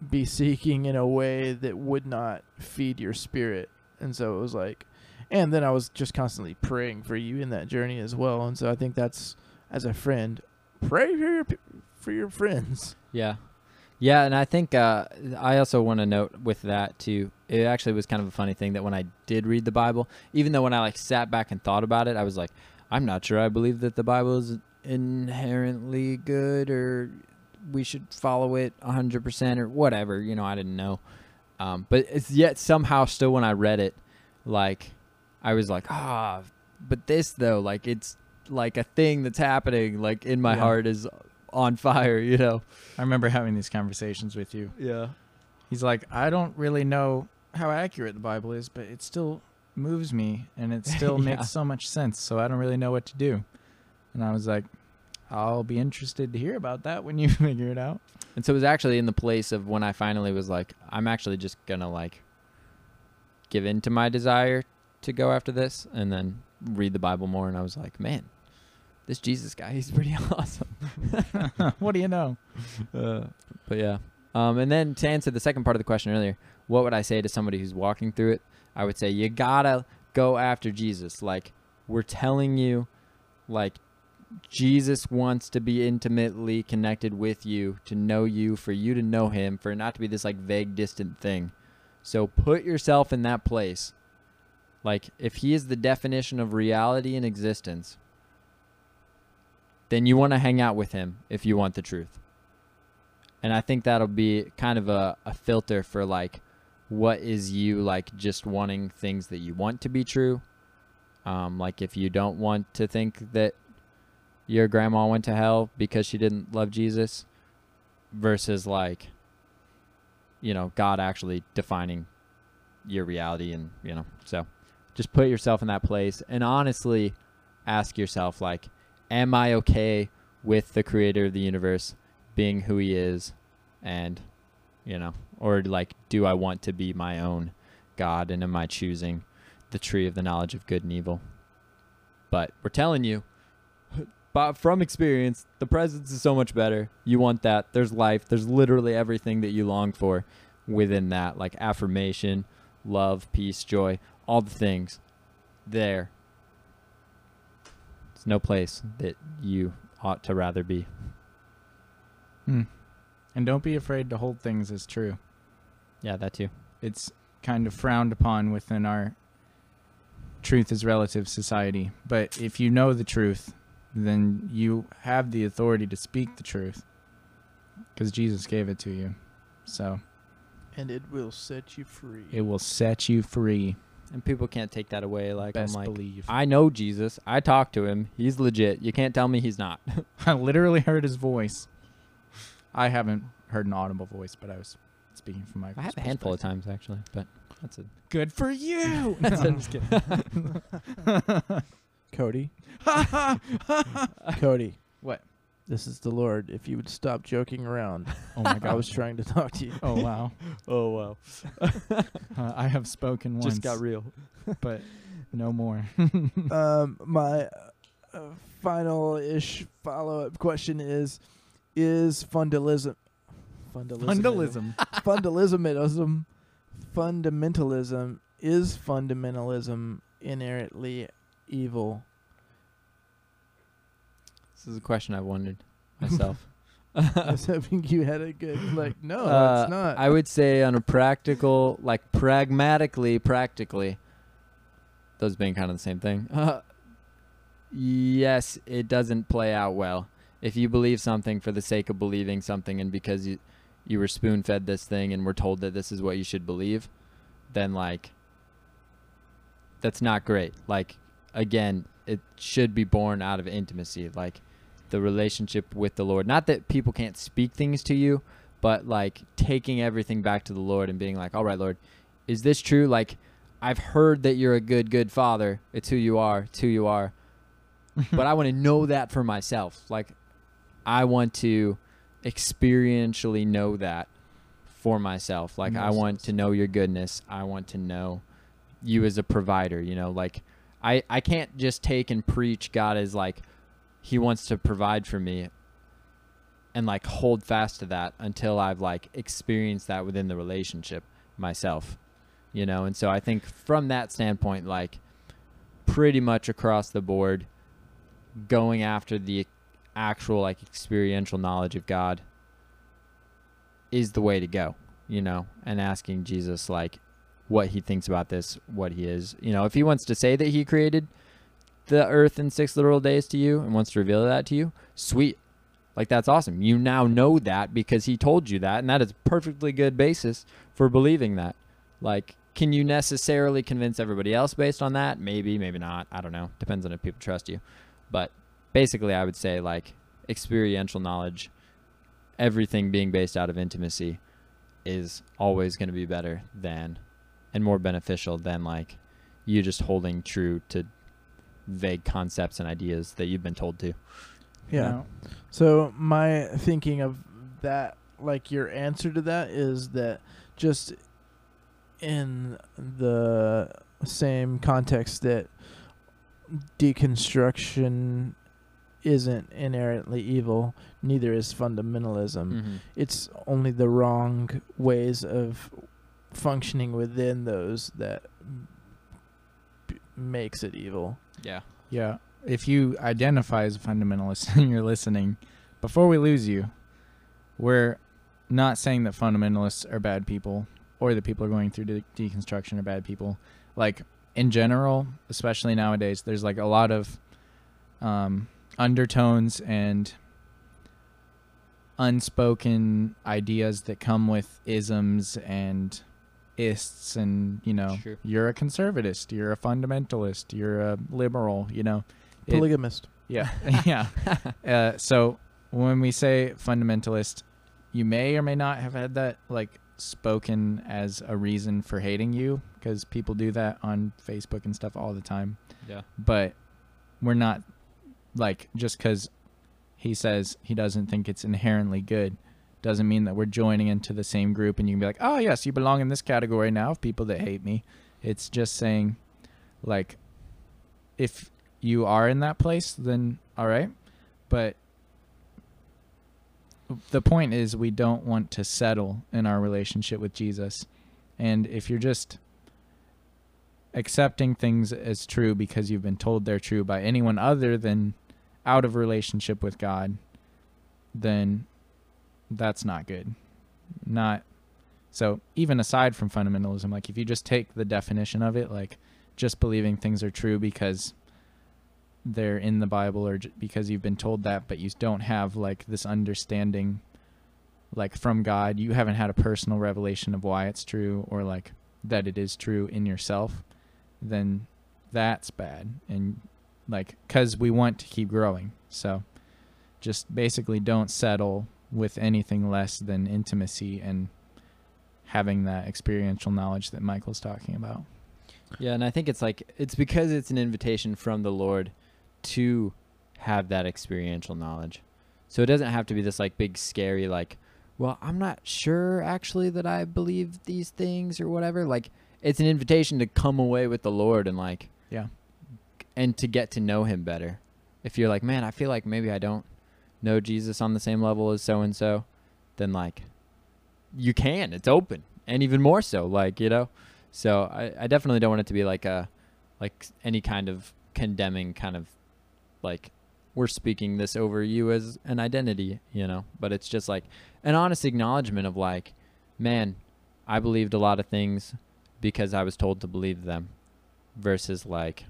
be seeking in a way that would not feed your spirit. And so it was like, and then I was just constantly praying for you in that journey as well. And so I think that's as a friend, pray for your for your friends. Yeah. Yeah, and I think uh, I also want to note with that too. It actually was kind of a funny thing that when I did read the Bible, even though when I like sat back and thought about it, I was like, I'm not sure I believe that the Bible is inherently good or we should follow it 100% or whatever. You know, I didn't know. Um, but it's yet somehow still when I read it, like I was like, ah, but this though, like it's like a thing that's happening, like in my Yeah. heart is on fire, you know. I remember having these conversations with you. Yeah. He's like, I don't really know how accurate the Bible is, but it still moves me and it [laughs] still Yeah. makes so much sense. So I don't really know what to do. And I was like, I'll be interested to hear about that when you [laughs] figure it out. And so it was actually in the place of when I finally was like, I'm actually just gonna like give in to my desire to go after this and then read the Bible more and I was like, Man, this Jesus guy, he's pretty [laughs] awesome. [laughs] what do you know? Uh, but yeah. Um, and then to answer the second part of the question earlier, what would I say to somebody who's walking through it? I would say you gotta go after Jesus. Like we're telling you, like Jesus wants to be intimately connected with you, to know you, for you to know him, for it not to be this like vague, distant thing. So put yourself in that place. Like if he is the definition of reality and existence, then you want to hang out with him if you want the truth. And I think that'll be kind of a, a filter for like what is you like just wanting things that you want to be true. Um, like if you don't want to think that your grandma went to hell because she didn't love Jesus versus like you know, God actually defining your reality and you know, so just put yourself in that place and honestly ask yourself like am I okay with the creator of the universe being who he is and you know or like do I want to be my own god and am I choosing the tree of the knowledge of good and evil? But we're telling you [laughs] but from experience the presence is so much better. You want that. There's life. There's literally everything that you long for within that like affirmation love peace joy all the things. There it's no place that you ought to rather be Hmm. And don't be afraid to hold things as true. yeah that too It's kind of frowned upon within our truth is relative society. But if you know the truth, then you have the authority to speak the truth because Jesus gave it to you. So And it will set you free. it will set you free. And people can't take that away. Like Best I'm like, believe. I know Jesus. I talked to him. He's legit. You can't tell me he's not. [laughs] I literally heard his voice. I haven't heard an audible voice, but I was speaking from my. I have a handful of times actually, but that's it. Good for you. That's [laughs] [laughs] No, it. I'm just kidding. Cody. Cody. What? This is the Lord. If you would stop joking around. [laughs] oh my god! I was trying to talk to you. Oh wow! [laughs] Oh wow. [laughs] Uh, I have spoken once, Just got real. but no more. um, my uh, final-ish follow-up question is: Is fundamentalism, fundamentalism, Fundamentalism. fundamentalism, fundamentalism is fundamentalism inherently evil? This is a question I've wondered [laughs] myself. I was [laughs] hoping you had a good like. No, Uh, it's not. I would say on a practical, like pragmatically, practically, those being kind of the same thing. Uh, [laughs] yes, it doesn't play out well. If you believe something for the sake of believing something, and because you you were spoon fed this thing and were told that this is what you should believe, then like that's not great. Like again, it should be born out of intimacy, like the relationship with the Lord. Not that people can't speak things to you, but like taking everything back to the Lord and being like, "All right, Lord, is this true? Like I've heard that you're a good good father. It's who you are. It's who you are. [laughs] but I want to know that for myself. Like I want to experientially know that for myself. Like I want to know your goodness. I want to know you as a provider, you know, like I I can't just take and preach God as like he wants to provide for me and like hold fast to that until I've like experienced that within the relationship myself. You know, and so I think from that standpoint like pretty much across the board going after the actual like experiential knowledge of God is the way to go, you know, and asking Jesus like what he thinks about this, what he is. You know, if he wants to say that he created the earth in six literal days to you and wants to reveal that to you, sweet. Like that's awesome. You now know that because he told you that and that is perfectly good basis for believing that. Like can you necessarily convince everybody else based on that? Maybe, maybe not. I don't know. Depends on if people trust you. But basically I would say like experiential knowledge, everything being based out of intimacy is always going to be better than and more beneficial than like you just holding true to vague concepts and ideas that you've been told to. Yeah. know? So my thinking of that, like your answer to that, is that just in the same context that deconstruction isn't inherently evil, neither is fundamentalism. Mm-hmm. It's only the wrong ways of functioning within those that b- makes it evil. Yeah. Yeah. If you identify as a fundamentalist [laughs] and you're listening, before we lose you, we're not saying that fundamentalists are bad people or that people are going through de- deconstruction are bad people. Like in general, especially nowadays, there's like a lot of um, undertones and unspoken ideas that come with isms and ists and you know Sure. you're a conservatist you're a fundamentalist you're a liberal you know It- Polygamist. yeah [laughs] [laughs] yeah uh, so when we say fundamentalist you may or may not have had that like spoken as a reason for hating you because people do that on facebook and stuff all the time Yeah. but we're not like just because he says he doesn't think it's inherently good doesn't mean that we're joining into the same group and you can be like oh yes you belong in this category now of people that hate me. It's just saying like if you are in that place then all right. But the point is we don't want to settle in our relationship with jesus. And if you're just accepting things as true because you've been told they're true by anyone other than out of relationship with God, then that's not good. Not So even aside from fundamentalism, like if you just take the definition of it, like just believing things are true because they're in the Bible or j- because you've been told that, but you don't have like this understanding, like from God, you haven't had a personal revelation of why it's true or like that it is true in yourself, then that's bad. And like, cause we want to keep growing. So just basically don't settle with anything less than intimacy and having that experiential knowledge that Michael's talking about. Yeah, and I think it's like it's because it's an invitation from the Lord to have that experiential knowledge. So it doesn't have to be this like big scary like, well, I'm not sure actually that I believe these things or whatever. Like it's an invitation to come away with the Lord and like Yeah. and to get to know him better. If you're like, man, I feel like maybe I don't know Jesus on the same level as so and so, then like you can. It's open. And even more so, like, you know. So I, I definitely don't want it to be like a like any kind of condemning kind of like we're speaking this over you as an identity, you know. But it's just like an honest acknowledgement of like, man, I believed a lot of things because I was told to believe them versus like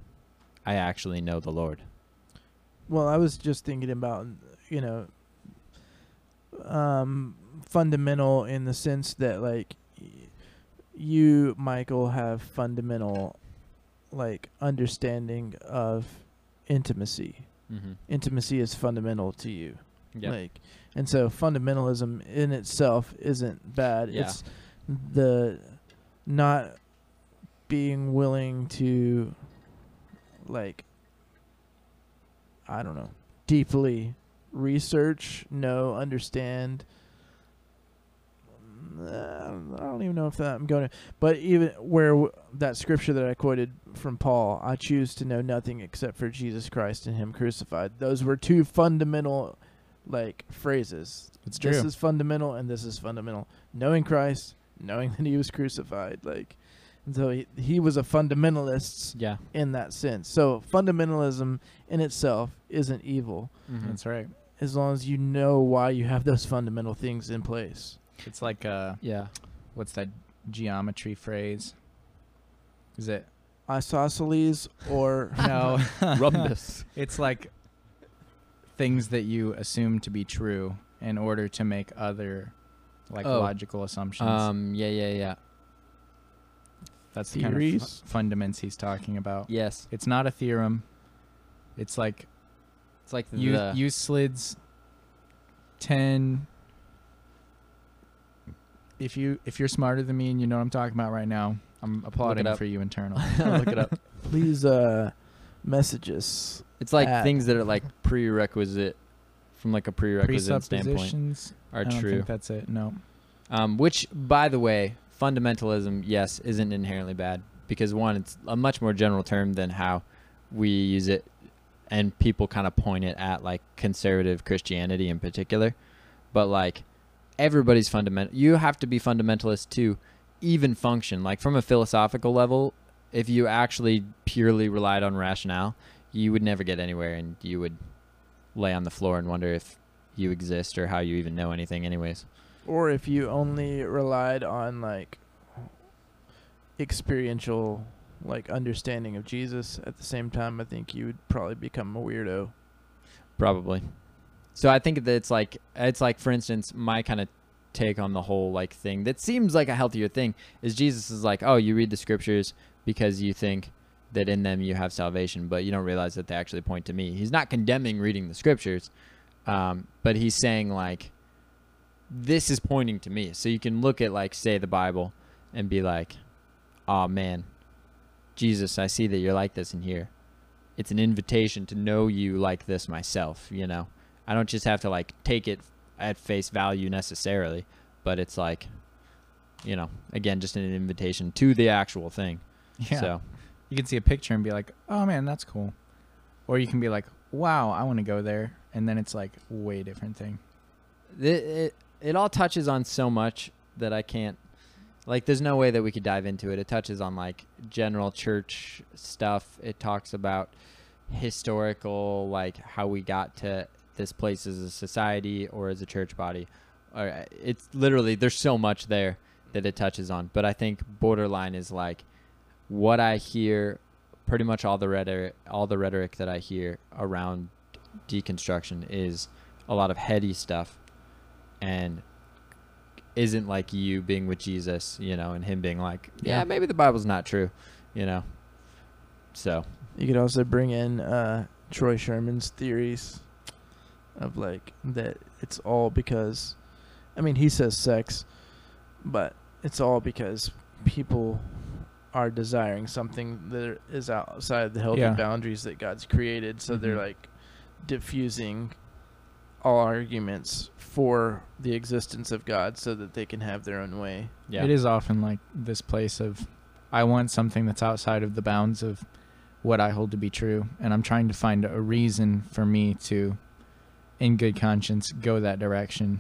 I actually know the Lord. Well, I was just thinking about, you know, um, fundamental in the sense that like y- you, Michael, have fundamental like understanding of intimacy. Mm-hmm. Intimacy is fundamental to you. Yeah. Like, and so fundamentalism in itself isn't bad. Yeah. It's the not being willing to, like, I don't know, deeply research, know, understand. Mm, I don't even know if that I'm going to, but even where w- that scripture that I quoted from Paul, I choose to know nothing except for Jesus Christ and Him crucified. Those were two fundamental, like phrases. It's true. This is fundamental, and this is fundamental. Knowing Christ, knowing that He was crucified, like, and so he he was a fundamentalist Yeah. in that sense. So fundamentalism in itself isn't evil Mm-hmm. That's right. As long as you know why you have those fundamental things in place. It's like uh Yeah. what's that geometry phrase? Is it Isosceles or [laughs] no? [laughs] Rhombus. [laughs] It's like things that you assume to be true in order to make other like Oh. logical assumptions. Um. Yeah. Yeah. Yeah. That's the kind of theories? fu- fundaments he's talking about. Yes. It's not a theorem. It's like It's like you the Euclid's ten. If you if you're smarter than me and you know what I'm talking about right now, I'm applauding for you internally. [laughs] look it up. [laughs] please uh message us. It's like At- things that are like prerequisite from like a prerequisite standpoint Presuppositions are I don't true. think that's it. No. Um, which, by the way, fundamentalism, yes, isn't inherently bad because one, it's a much more general term than how we use it, and people kind of point it at like conservative Christianity in particular. But like everybody's fundamental. You have to be fundamentalist to even function. Like from a philosophical level, if you actually purely relied on rationale, you would never get anywhere, and you would lay on the floor and wonder if you exist or how you even know anything, anyways. Or if you only relied on like experiential like understanding of Jesus at the same time, I think you would probably become a weirdo. Probably. So I think that it's like it's like for instance, my kind of take on the whole like thing that seems like a healthier thing is Jesus is like, "Oh, you read the scriptures because you think that in them you have salvation, but you don't realize that they actually point to me." He's not condemning reading the scriptures, um, but he's saying like this is pointing to me. So you can look at like say the Bible and be like, "Oh man, Jesus, I see that you're like this in here." It's an invitation to know you like this myself, you know. I don't just have to like take it at face value necessarily, but it's like you know, again, just an invitation to the actual thing. [laughs] Yeah. So, You can see a picture and be like, "Oh man, that's cool," or you can be like, "Wow, I want to go there," and then it's like way different thing. it, it it all touches on so much that I can't like there's no way that we could dive into it. It touches on like general church stuff. It talks about historical like how we got to this place as a society or as a church body. Or uh, it's literally there's so much there that it touches on. But I think borderline is like what I hear. Pretty much all the rhetoric, all the rhetoric that I hear around deconstruction is a lot of heady stuff, and isn't like you being with Jesus, you know, and him being like, yeah, Yeah. maybe the Bible's not true, you know. So You could also bring in uh, Troy Sherman's theories of like that it's all because, I mean, he says sex, but it's all because people are desiring something that is outside the healthy Yeah. boundaries that God's created. So they're Mhm. like diffusing all arguments for the existence of God so that they can have their own way. yeah, It is often like this place of, I want something that's outside of the bounds of what I hold to be true, and I'm trying to find a reason for me to, in good conscience, go that direction,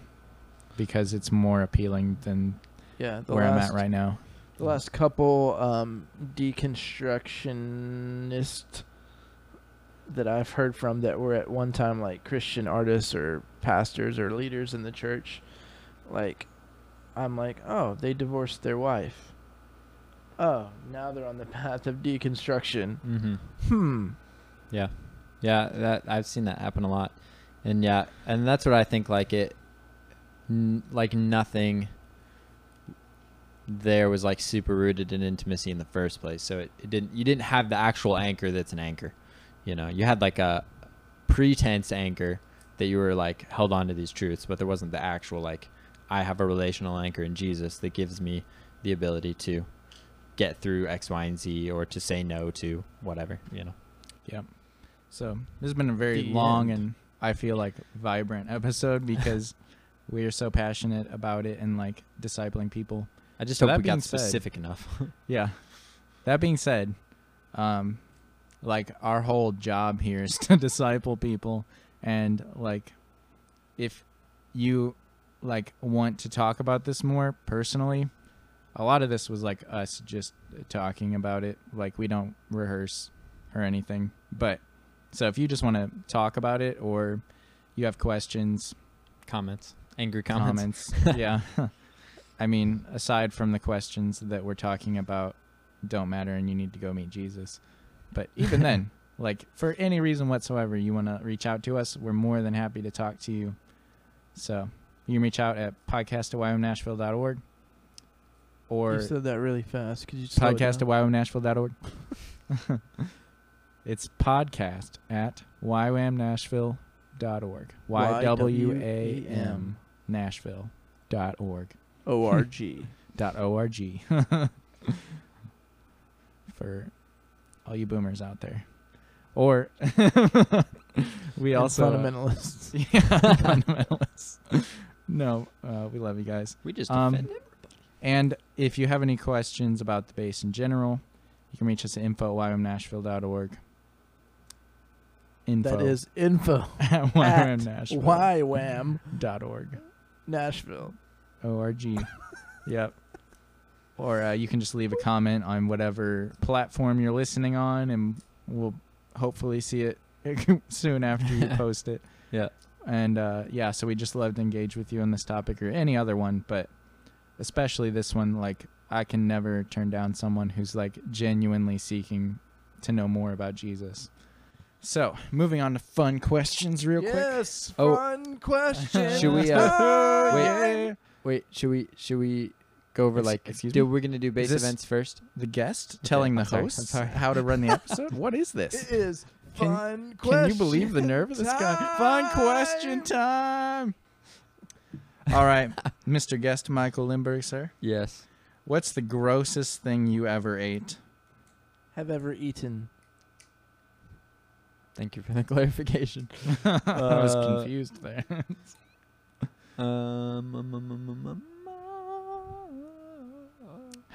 because it's more appealing than Yeah, the where I'm last, at right now. The last couple um, deconstructionist that I've heard from that were at one time like Christian artists or pastors or leaders in the church, like I'm like, oh, they divorced their wife. Oh, now they're on the [laughs] path of deconstruction. mm-hmm. Hmm. Yeah, yeah, that I've seen that happen a lot, and yeah, and that's what I think. Like it, n- like nothing. There was like super rooted in intimacy in the first place, so it, it didn't. You didn't have the actual anchor that's an anchor. You know, you had like a pretense anchor that you were like held on to these truths, but there wasn't the actual like I have a relational anchor in Jesus that gives me the ability to get through X, Y, and Z, or to say no to whatever. You know. Yeah. So this has been a very The long end. and I feel like vibrant episode [laughs] because we are so passionate about it and like discipling people. I just So hope that we got being said- specific enough. [laughs] Yeah. That being said, um, like our whole job here is [laughs] to disciple people, and like, if you like want to talk about this more personally, a lot of this was like us just talking about it. Like we don't rehearse or anything, but so if you just want to talk about it or you have questions, comments, angry comments. comments. [laughs] yeah. [laughs] I mean, aside from the questions that we're talking about don't matter and you need to go meet Jesus. But even then, [laughs] like for any reason whatsoever you want to reach out to us, we're more than happy to talk to you. So you can reach out at podcast at ywamnashville.org or you said that really fast. Could you podcast at ywamnashville.org. [laughs] it's podcast at ywamnashville.org. Y W A M Nashville.org. O-R-G. Dot O-R-G. [laughs] For all you boomers out there. Or [laughs] we And also fundamentalists. [laughs] yeah, fundamentalists. no, uh, we love you guys. We just Um, offended. And if you have any questions about the base in general, you can reach us at info at ywamnashville.org. Info That is info [laughs] at at ywamnashville.org. YWAM Nashville. O-R-G. yep. Or uh, you can just leave a comment on whatever platform you're listening on, and we'll hopefully see it [laughs] soon after you [laughs] post it. Yeah. And uh, yeah, so we just love to engage with you on this topic or any other one, but especially this one. Like, I can never turn down someone who's like genuinely seeking to know more about Jesus. So, moving on to fun questions, real quick. yes, Oh. fun question. [laughs] Should we, uh, Oh, wait. Wait, should we should we go over Ex- like excuse do me? we're gonna do base this- events first? The guest telling I'm the sorry, I'm hosts sorry. how to run the [laughs] episode. what is this? It is Can- fun Can question. you believe the nerve of this guy? Fun question time. All right, [laughs] Mr. Guest Michael Lindbergh, sir. Yes. What's the grossest thing you ever ate? Have ever eaten? Thank you for the [laughs] clarification. I was Uh, confused there. Um, um, um, um, um,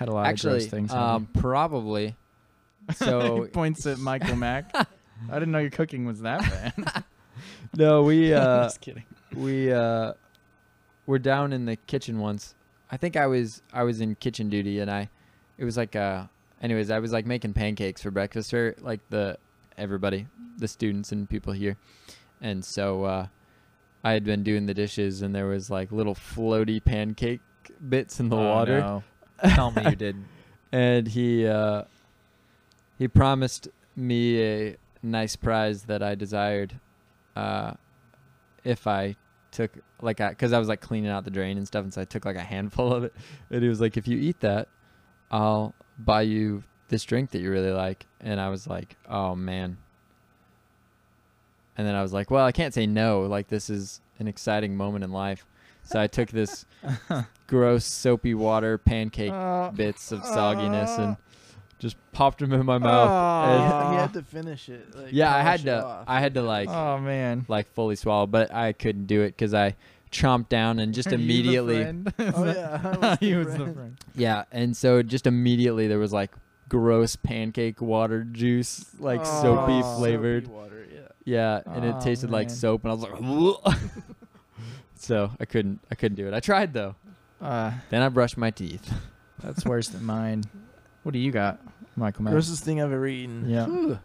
Had a lot actually, of gross things. um, probably. So [laughs] he points at Michael [laughs] Mack. I didn't know your cooking was that bad. [laughs] no, we uh Just kidding. we uh were down in the kitchen once. I think I was I was in kitchen duty and I it was like uh anyways, I was like making pancakes for breakfast for like the everybody, the students and people here. And so uh I had been doing the dishes and there was like little floaty pancake bits in the Oh, water. no. Tell me you did. [laughs] and he uh, he promised me a nice prize that I desired uh, if I took like because I, was like cleaning out the drain and stuff, and so I took like a handful of it, and he was like, "If you eat that, I'll buy you this drink that you really like," and I was like, "Oh man." And then I was like, "Well, I can't say no. Like this is an exciting moment in life." So I took this [laughs] gross soapy water pancake Uh, bits of sogginess and just popped them in my mouth. He and- had- he had to finish it. Like, yeah, I had to. off. I had to like oh man. like fully swallow, but I couldn't do it because I chomped down and just [laughs] Are immediately. [laughs] Oh yeah, [laughs] he was the friend. friend. Yeah, and so just immediately there was like gross pancake water juice, like soapy flavored. Soapy water, yeah. Yeah, and it tasted like soap, and I was like, so I couldn't. I couldn't do it. I tried though. Uh, Then I brushed my teeth. [laughs] that's worse than mine. What do you got, Michael? Matt? Grossest thing I've ever eaten. Yeah. Whew.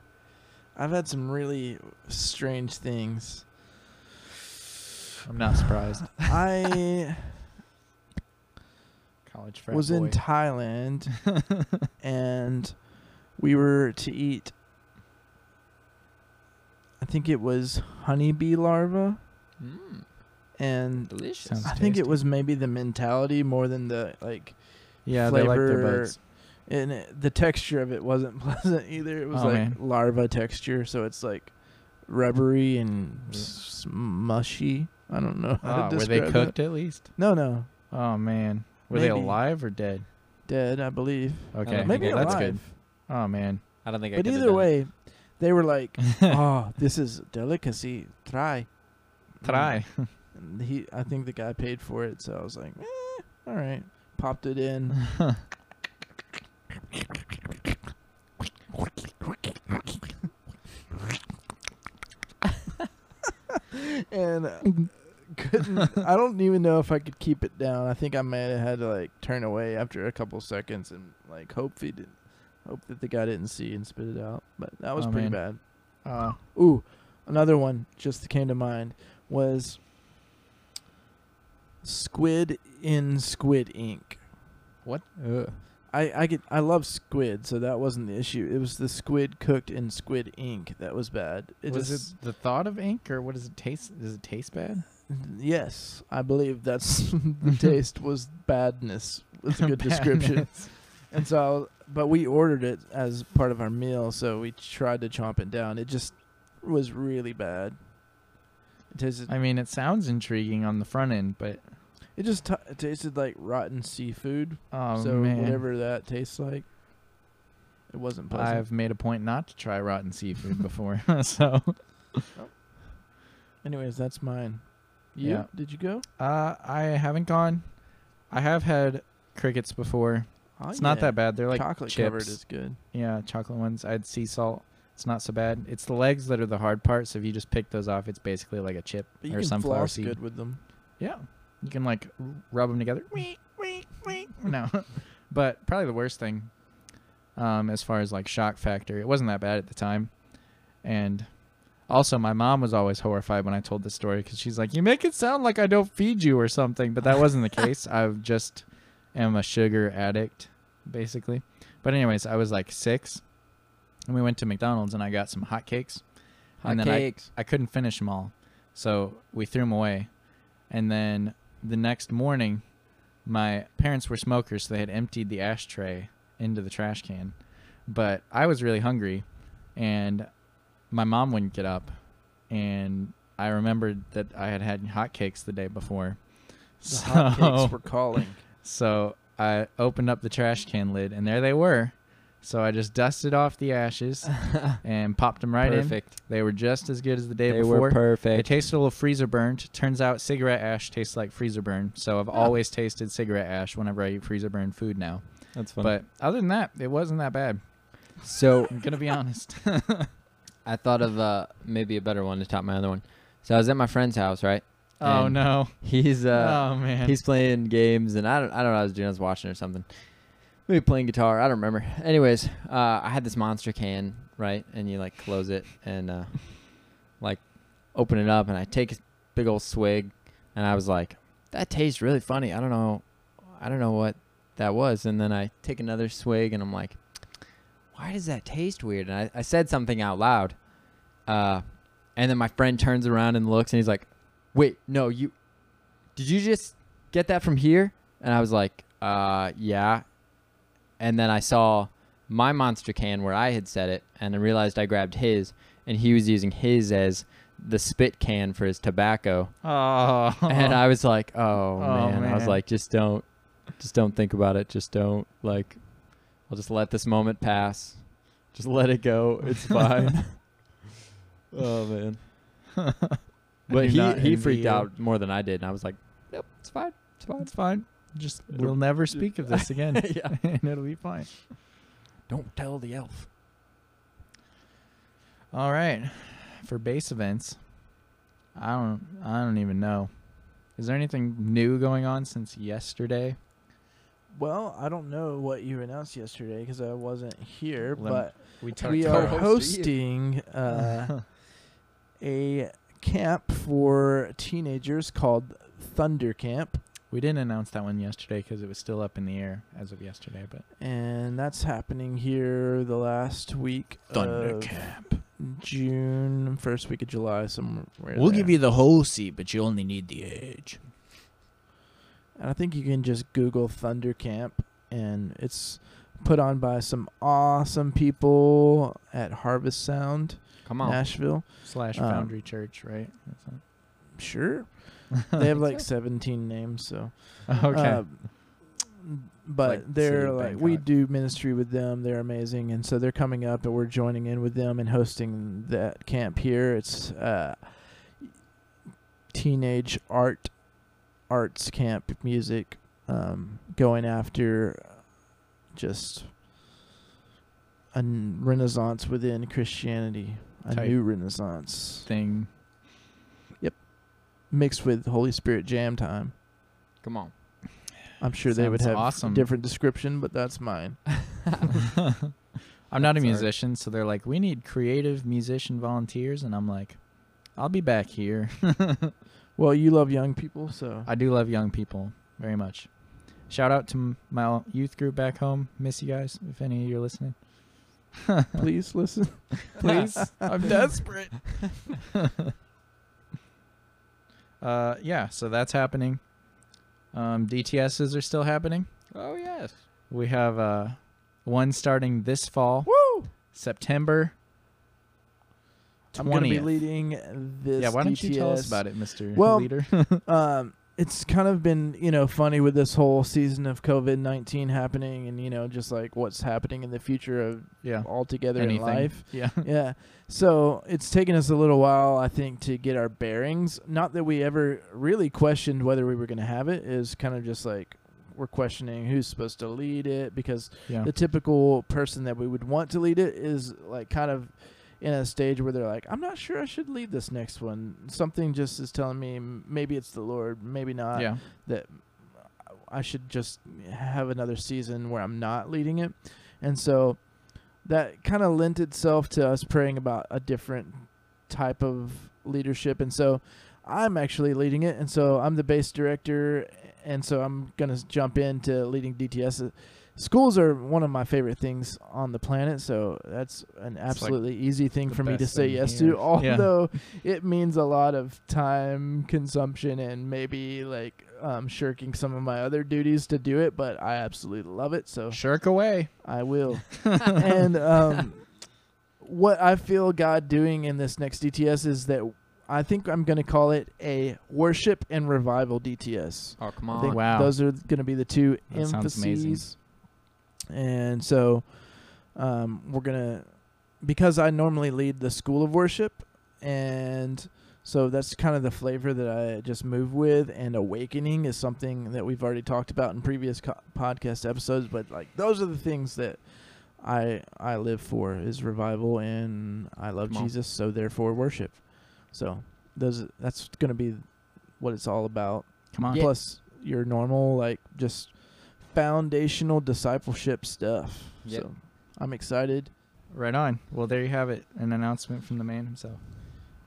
I've had some really strange things. I'm not surprised. [sighs] I College frat was in. Thailand [laughs] and we were to eat I think it was honeybee larva Mm, and delicious. Sounds I think it tasty. was maybe the mentality more than the like yeah, they like their flavor- butts. and it, the texture of it wasn't [laughs] pleasant either. It was Oh, like man. larva texture, so it's like rubbery and Yeah. s- mushy. I don't know how Oh, to ah, were they describe cooked that. at least? No, no, Oh man, were they Maybe. alive or dead? dead, I believe. Okay, think Maybe I that's alive. good. Oh man, I don't think I. But could've either done it. way, they were like, [laughs] "Oh, this is delicacy. Try." try. Mm. [laughs] And he, I think the guy paid for it, so I was like, eh, "All right." Popped it in. [laughs] and uh, couldn't. I don't even know if I could keep it down. I think I might have had to like turn away after a couple seconds and like hope he didn't, hope that the guy didn't see and spit it out. But that was Oh, pretty man. bad. Uh, Ooh, another one just came to mind was squid in squid ink. what? Ugh. I I get I love squid, so that wasn't the issue. It was the squid cooked in squid ink that was bad. It was just, it the thought of ink, or what does it taste? Does it taste bad? Yes, I believe that's [laughs] the taste was badness. Was a good [laughs] description. And so, but we ordered it as part of our meal, so we tried to chomp it down. It just was really bad. It tasted. I mean, it sounds intriguing on the front end, but It just t- it tasted like rotten seafood. oh so man, whatever that tastes like, it wasn't pleasant. I've made a point not to try rotten seafood before. [laughs] so, Anyways, that's mine. You? Yeah. Did you go? uh, I haven't gone. I have had crickets before. Oh, It's not that bad. They're like chocolate chips. covered is good. Yeah, chocolate ones. I had sea salt. It's not so bad. It's the legs that are the hard part. So if you just pick those off, it's basically like a chip But or sunflower seed. good with them. Yeah, you can like rub them together. [laughs] No, [laughs] but probably the worst thing, um, as far as like shock factor, it wasn't that bad at the time, and also my mom was always horrified when I told this story because she's like, "You make it sound like I don't feed you or something," but that wasn't the [laughs] case. I just am a sugar addict, basically. But anyways, I was like six, and we went to McDonald's and I got some hotcakes. Hot And then I- I couldn't finish them all, so we threw them away. And then the next morning, my parents were smokers, so they had emptied the ashtray into the trash can. But I was really hungry, and my mom wouldn't get up, and I remembered that I had had hotcakes the day before. The [laughs] so, hotcakes were calling. [laughs] so I opened up the trash can lid, and there they were. So I just dusted off the ashes [laughs] and popped them right in. Perfect. They were just as good as the day They before. They were perfect. They tasted a little freezer burned. Turns out cigarette ash tastes like freezer burn. So I've Oh. always tasted cigarette ash whenever I eat freezer burned food now. That's fun. But other than that, it wasn't that bad. so [laughs] I'm gonna be honest. [laughs] I thought of uh, maybe a better one to top my other one. So I was at my friend's house, right? oh And no. He's uh, oh man. he's playing games, and I don't I don't know what I was doing. I was watching or something. Maybe playing guitar. I don't remember. Anyways, uh, I had this monster can, right? And you like close it and uh, like open it up, and I take a big old swig, and I was like, that tastes really funny. I don't know, I don't know what that was. And then I take another swig and I'm like, why does that taste weird? And I, I said something out loud. Uh, and then my friend turns around and looks and he's like, wait, no, you, did you just get that from here? And I was like, uh, yeah. And then I saw my monster can where I had set it and I realized I grabbed his and he was using his as the spit can for his tobacco. Oh. And I was like, oh, Oh, man. I was like, just don't, just don't think about it. Just don't like, I'll just let this moment pass. Just let it go. It's [laughs] fine. [laughs] [laughs] oh man. But he he freaked you. out more than I did, and I was like, nope, it's fine. It's fine. It's fine. Just we'll never speak of [laughs] this again. Yeah. [laughs] and it'll be fine. Don't tell the elf. All right. For base events, I don't I don't even know. Is there anything new going on since yesterday? Well, I don't know what you announced yesterday because I wasn't here, Lem- but We we are [laughs] hosting uh, a camp for teenagers called Thunder Camp, we didn't announce that one yesterday because it was still up in the air as of yesterday. But and that's happening here the last week of Camp. June, first week of July, somewhere. We'll there. give you the whole seat, but you only need the edge. And I think you can just Google Thunder Camp, and it's put on by some awesome people at Harvest Sound, Come on. Nashville. Slash Um, Foundry Church, right? Sure. [laughs] they have like 17 names, so. [laughs] okay. Uh, but Like they're like we do ministry with them. They're amazing, and so they're coming up, and we're joining in with them and hosting that camp here. It's uh, teenage art arts camp music, um, going after just a renaissance within Christianity, a Tight. new renaissance Thing. Mixed with Holy Spirit jam time. Come on. I'm sure they would Sounds have awesome. a different description, but that's mine. [laughs] I'm not a That's art. musician, so they're like, we need creative musician volunteers, and I'm like, I'll be back here. [laughs] Well, you love young people, so I do love young people very much. Shout out to m- my youth group back home. Miss you guys if any of you are listening. please listen. [laughs] Please, I'm desperate. Uh, yeah, so that's happening. Um, DTSs are still happening. Oh yes. We have uh, one starting this fall, Woo! September. 20th. I'm gonna be leading this. yeah, why don't you tell us about it, Mister Well, Leader? [laughs] Um, it's kind of been you know funny with this whole season of COVID nineteen happening, and you know just like what's happening in the future of yeah, altogether in life. Yeah, [laughs] yeah. So it's taken us a little while, I think, to get our bearings. Not that we ever really questioned whether we were going to have it. Is kind of just like we're questioning who's supposed to lead it because yeah. the typical person that we would want to lead it is like kind of in a stage where they're like, I'm not sure I should lead this next one. Something just is telling me maybe it's the Lord, maybe not. yeah. That I should just have another season where I'm not leading it. And so that kind of lent itself to us praying about a different type of leadership. And so I'm actually leading it. And so I'm the base director. And so I'm going to jump into leading DTS. Schools are one of my favorite things on the planet. So that's an like absolutely easy thing for me to say yes here. to. Yeah. Although it means a lot of time consumption and maybe like um, shirking some of my other duties to do it. But I absolutely love it. So Shirk away. I will. [laughs] and um, what I feel God doing in this next DTS is that I think I'm going to call it a worship and revival DTS. Oh come on. Wow. those are going to be the two That emphases. And so um, we're going to, because I normally lead the school of worship, and so that's kind of the flavor that I just move with. And awakening is something that we've already talked about in previous co- podcast episodes, but like those are the things that I I live for is revival, and I love Come. Jesus, so therefore worship. So those that's going to be what it's all about Come on. plus your normal like just foundational discipleship stuff. Yep. So I'm excited. Right on. Well, there you have it. An announcement from the man himself.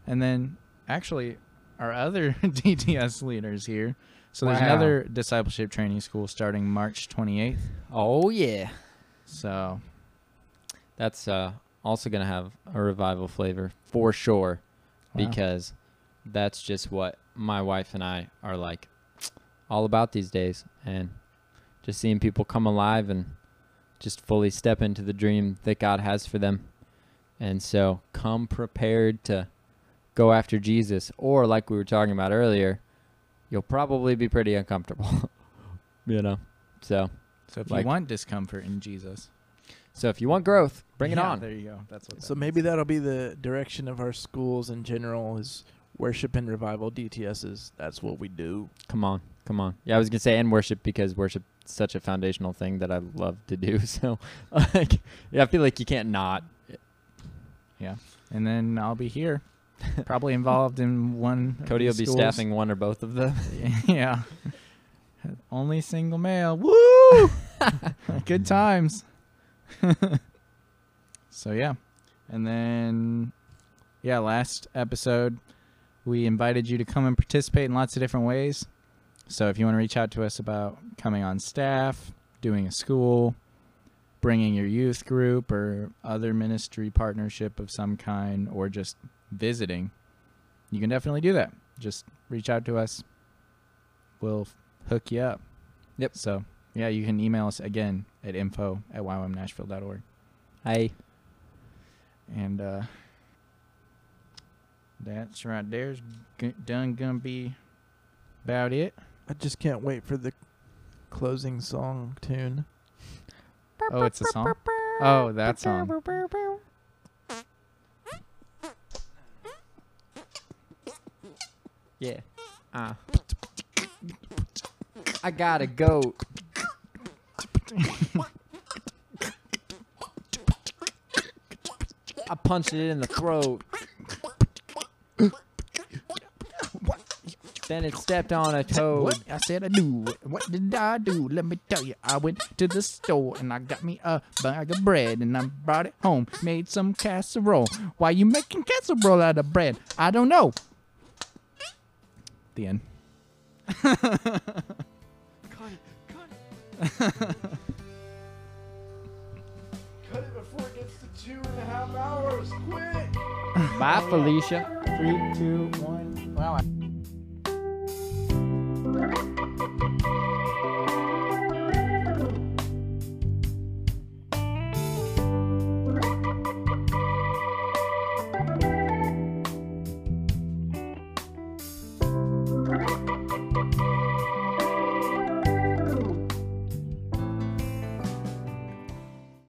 And then, actually, our other [laughs] DTS leaders here, So there's Wow. another discipleship training school starting March 28th. Oh yeah. So That's uh, also gonna have a revival flavor for sure, wow. because that's just what my wife and I are like all about these days, and just seeing people come alive and just fully step into the dream that God has for them. And so come prepared to go after Jesus, or like we were talking about earlier, you'll probably be pretty uncomfortable. [laughs] you know, so so if like- you want discomfort in Jesus, so if you want growth, bring it on. There you go. That's what. So that maybe means. that'll be the direction of our schools in general is worship and revival DTSs. That's what we do. Come on, come on. Yeah, I was gonna say and worship because worship is such a foundational thing that I love to do. [laughs] So, like, yeah, I feel like you can't not. Yeah, and then I'll be here, probably involved in one. Cody will be schools. staffing one or both of them. [laughs] yeah. [laughs] Only single male. Woo! Good times. so yeah. And then yeah, last episode we invited you to come and participate in lots of different ways. So if you want to reach out to us about coming on staff, doing a school, bringing your youth group or other ministry partnership of some kind or just visiting, you can definitely do that. Just reach out to us. We'll hook you up. Yep. So, yeah, you can email us again at info at ywamnashville.org. Hey, And uh, that's right there's g- done gonna be about it. I just can't wait for the closing song tune. Oh, it's a song? Oh, that song. yeah. Uh. I gotta go. I punched it in the throat. Then it stepped on a toad. What I said I do. What did I do? Let me tell you. I went to the store and I got me a bag of bread and I brought it home. Made some casserole. Why you making casserole out of bread? I don't know. The end. Cut it cut it. cut it before it gets to two and a half hours. Quick! Bye, Felicia. Three, two, one. Wow. I- Bye.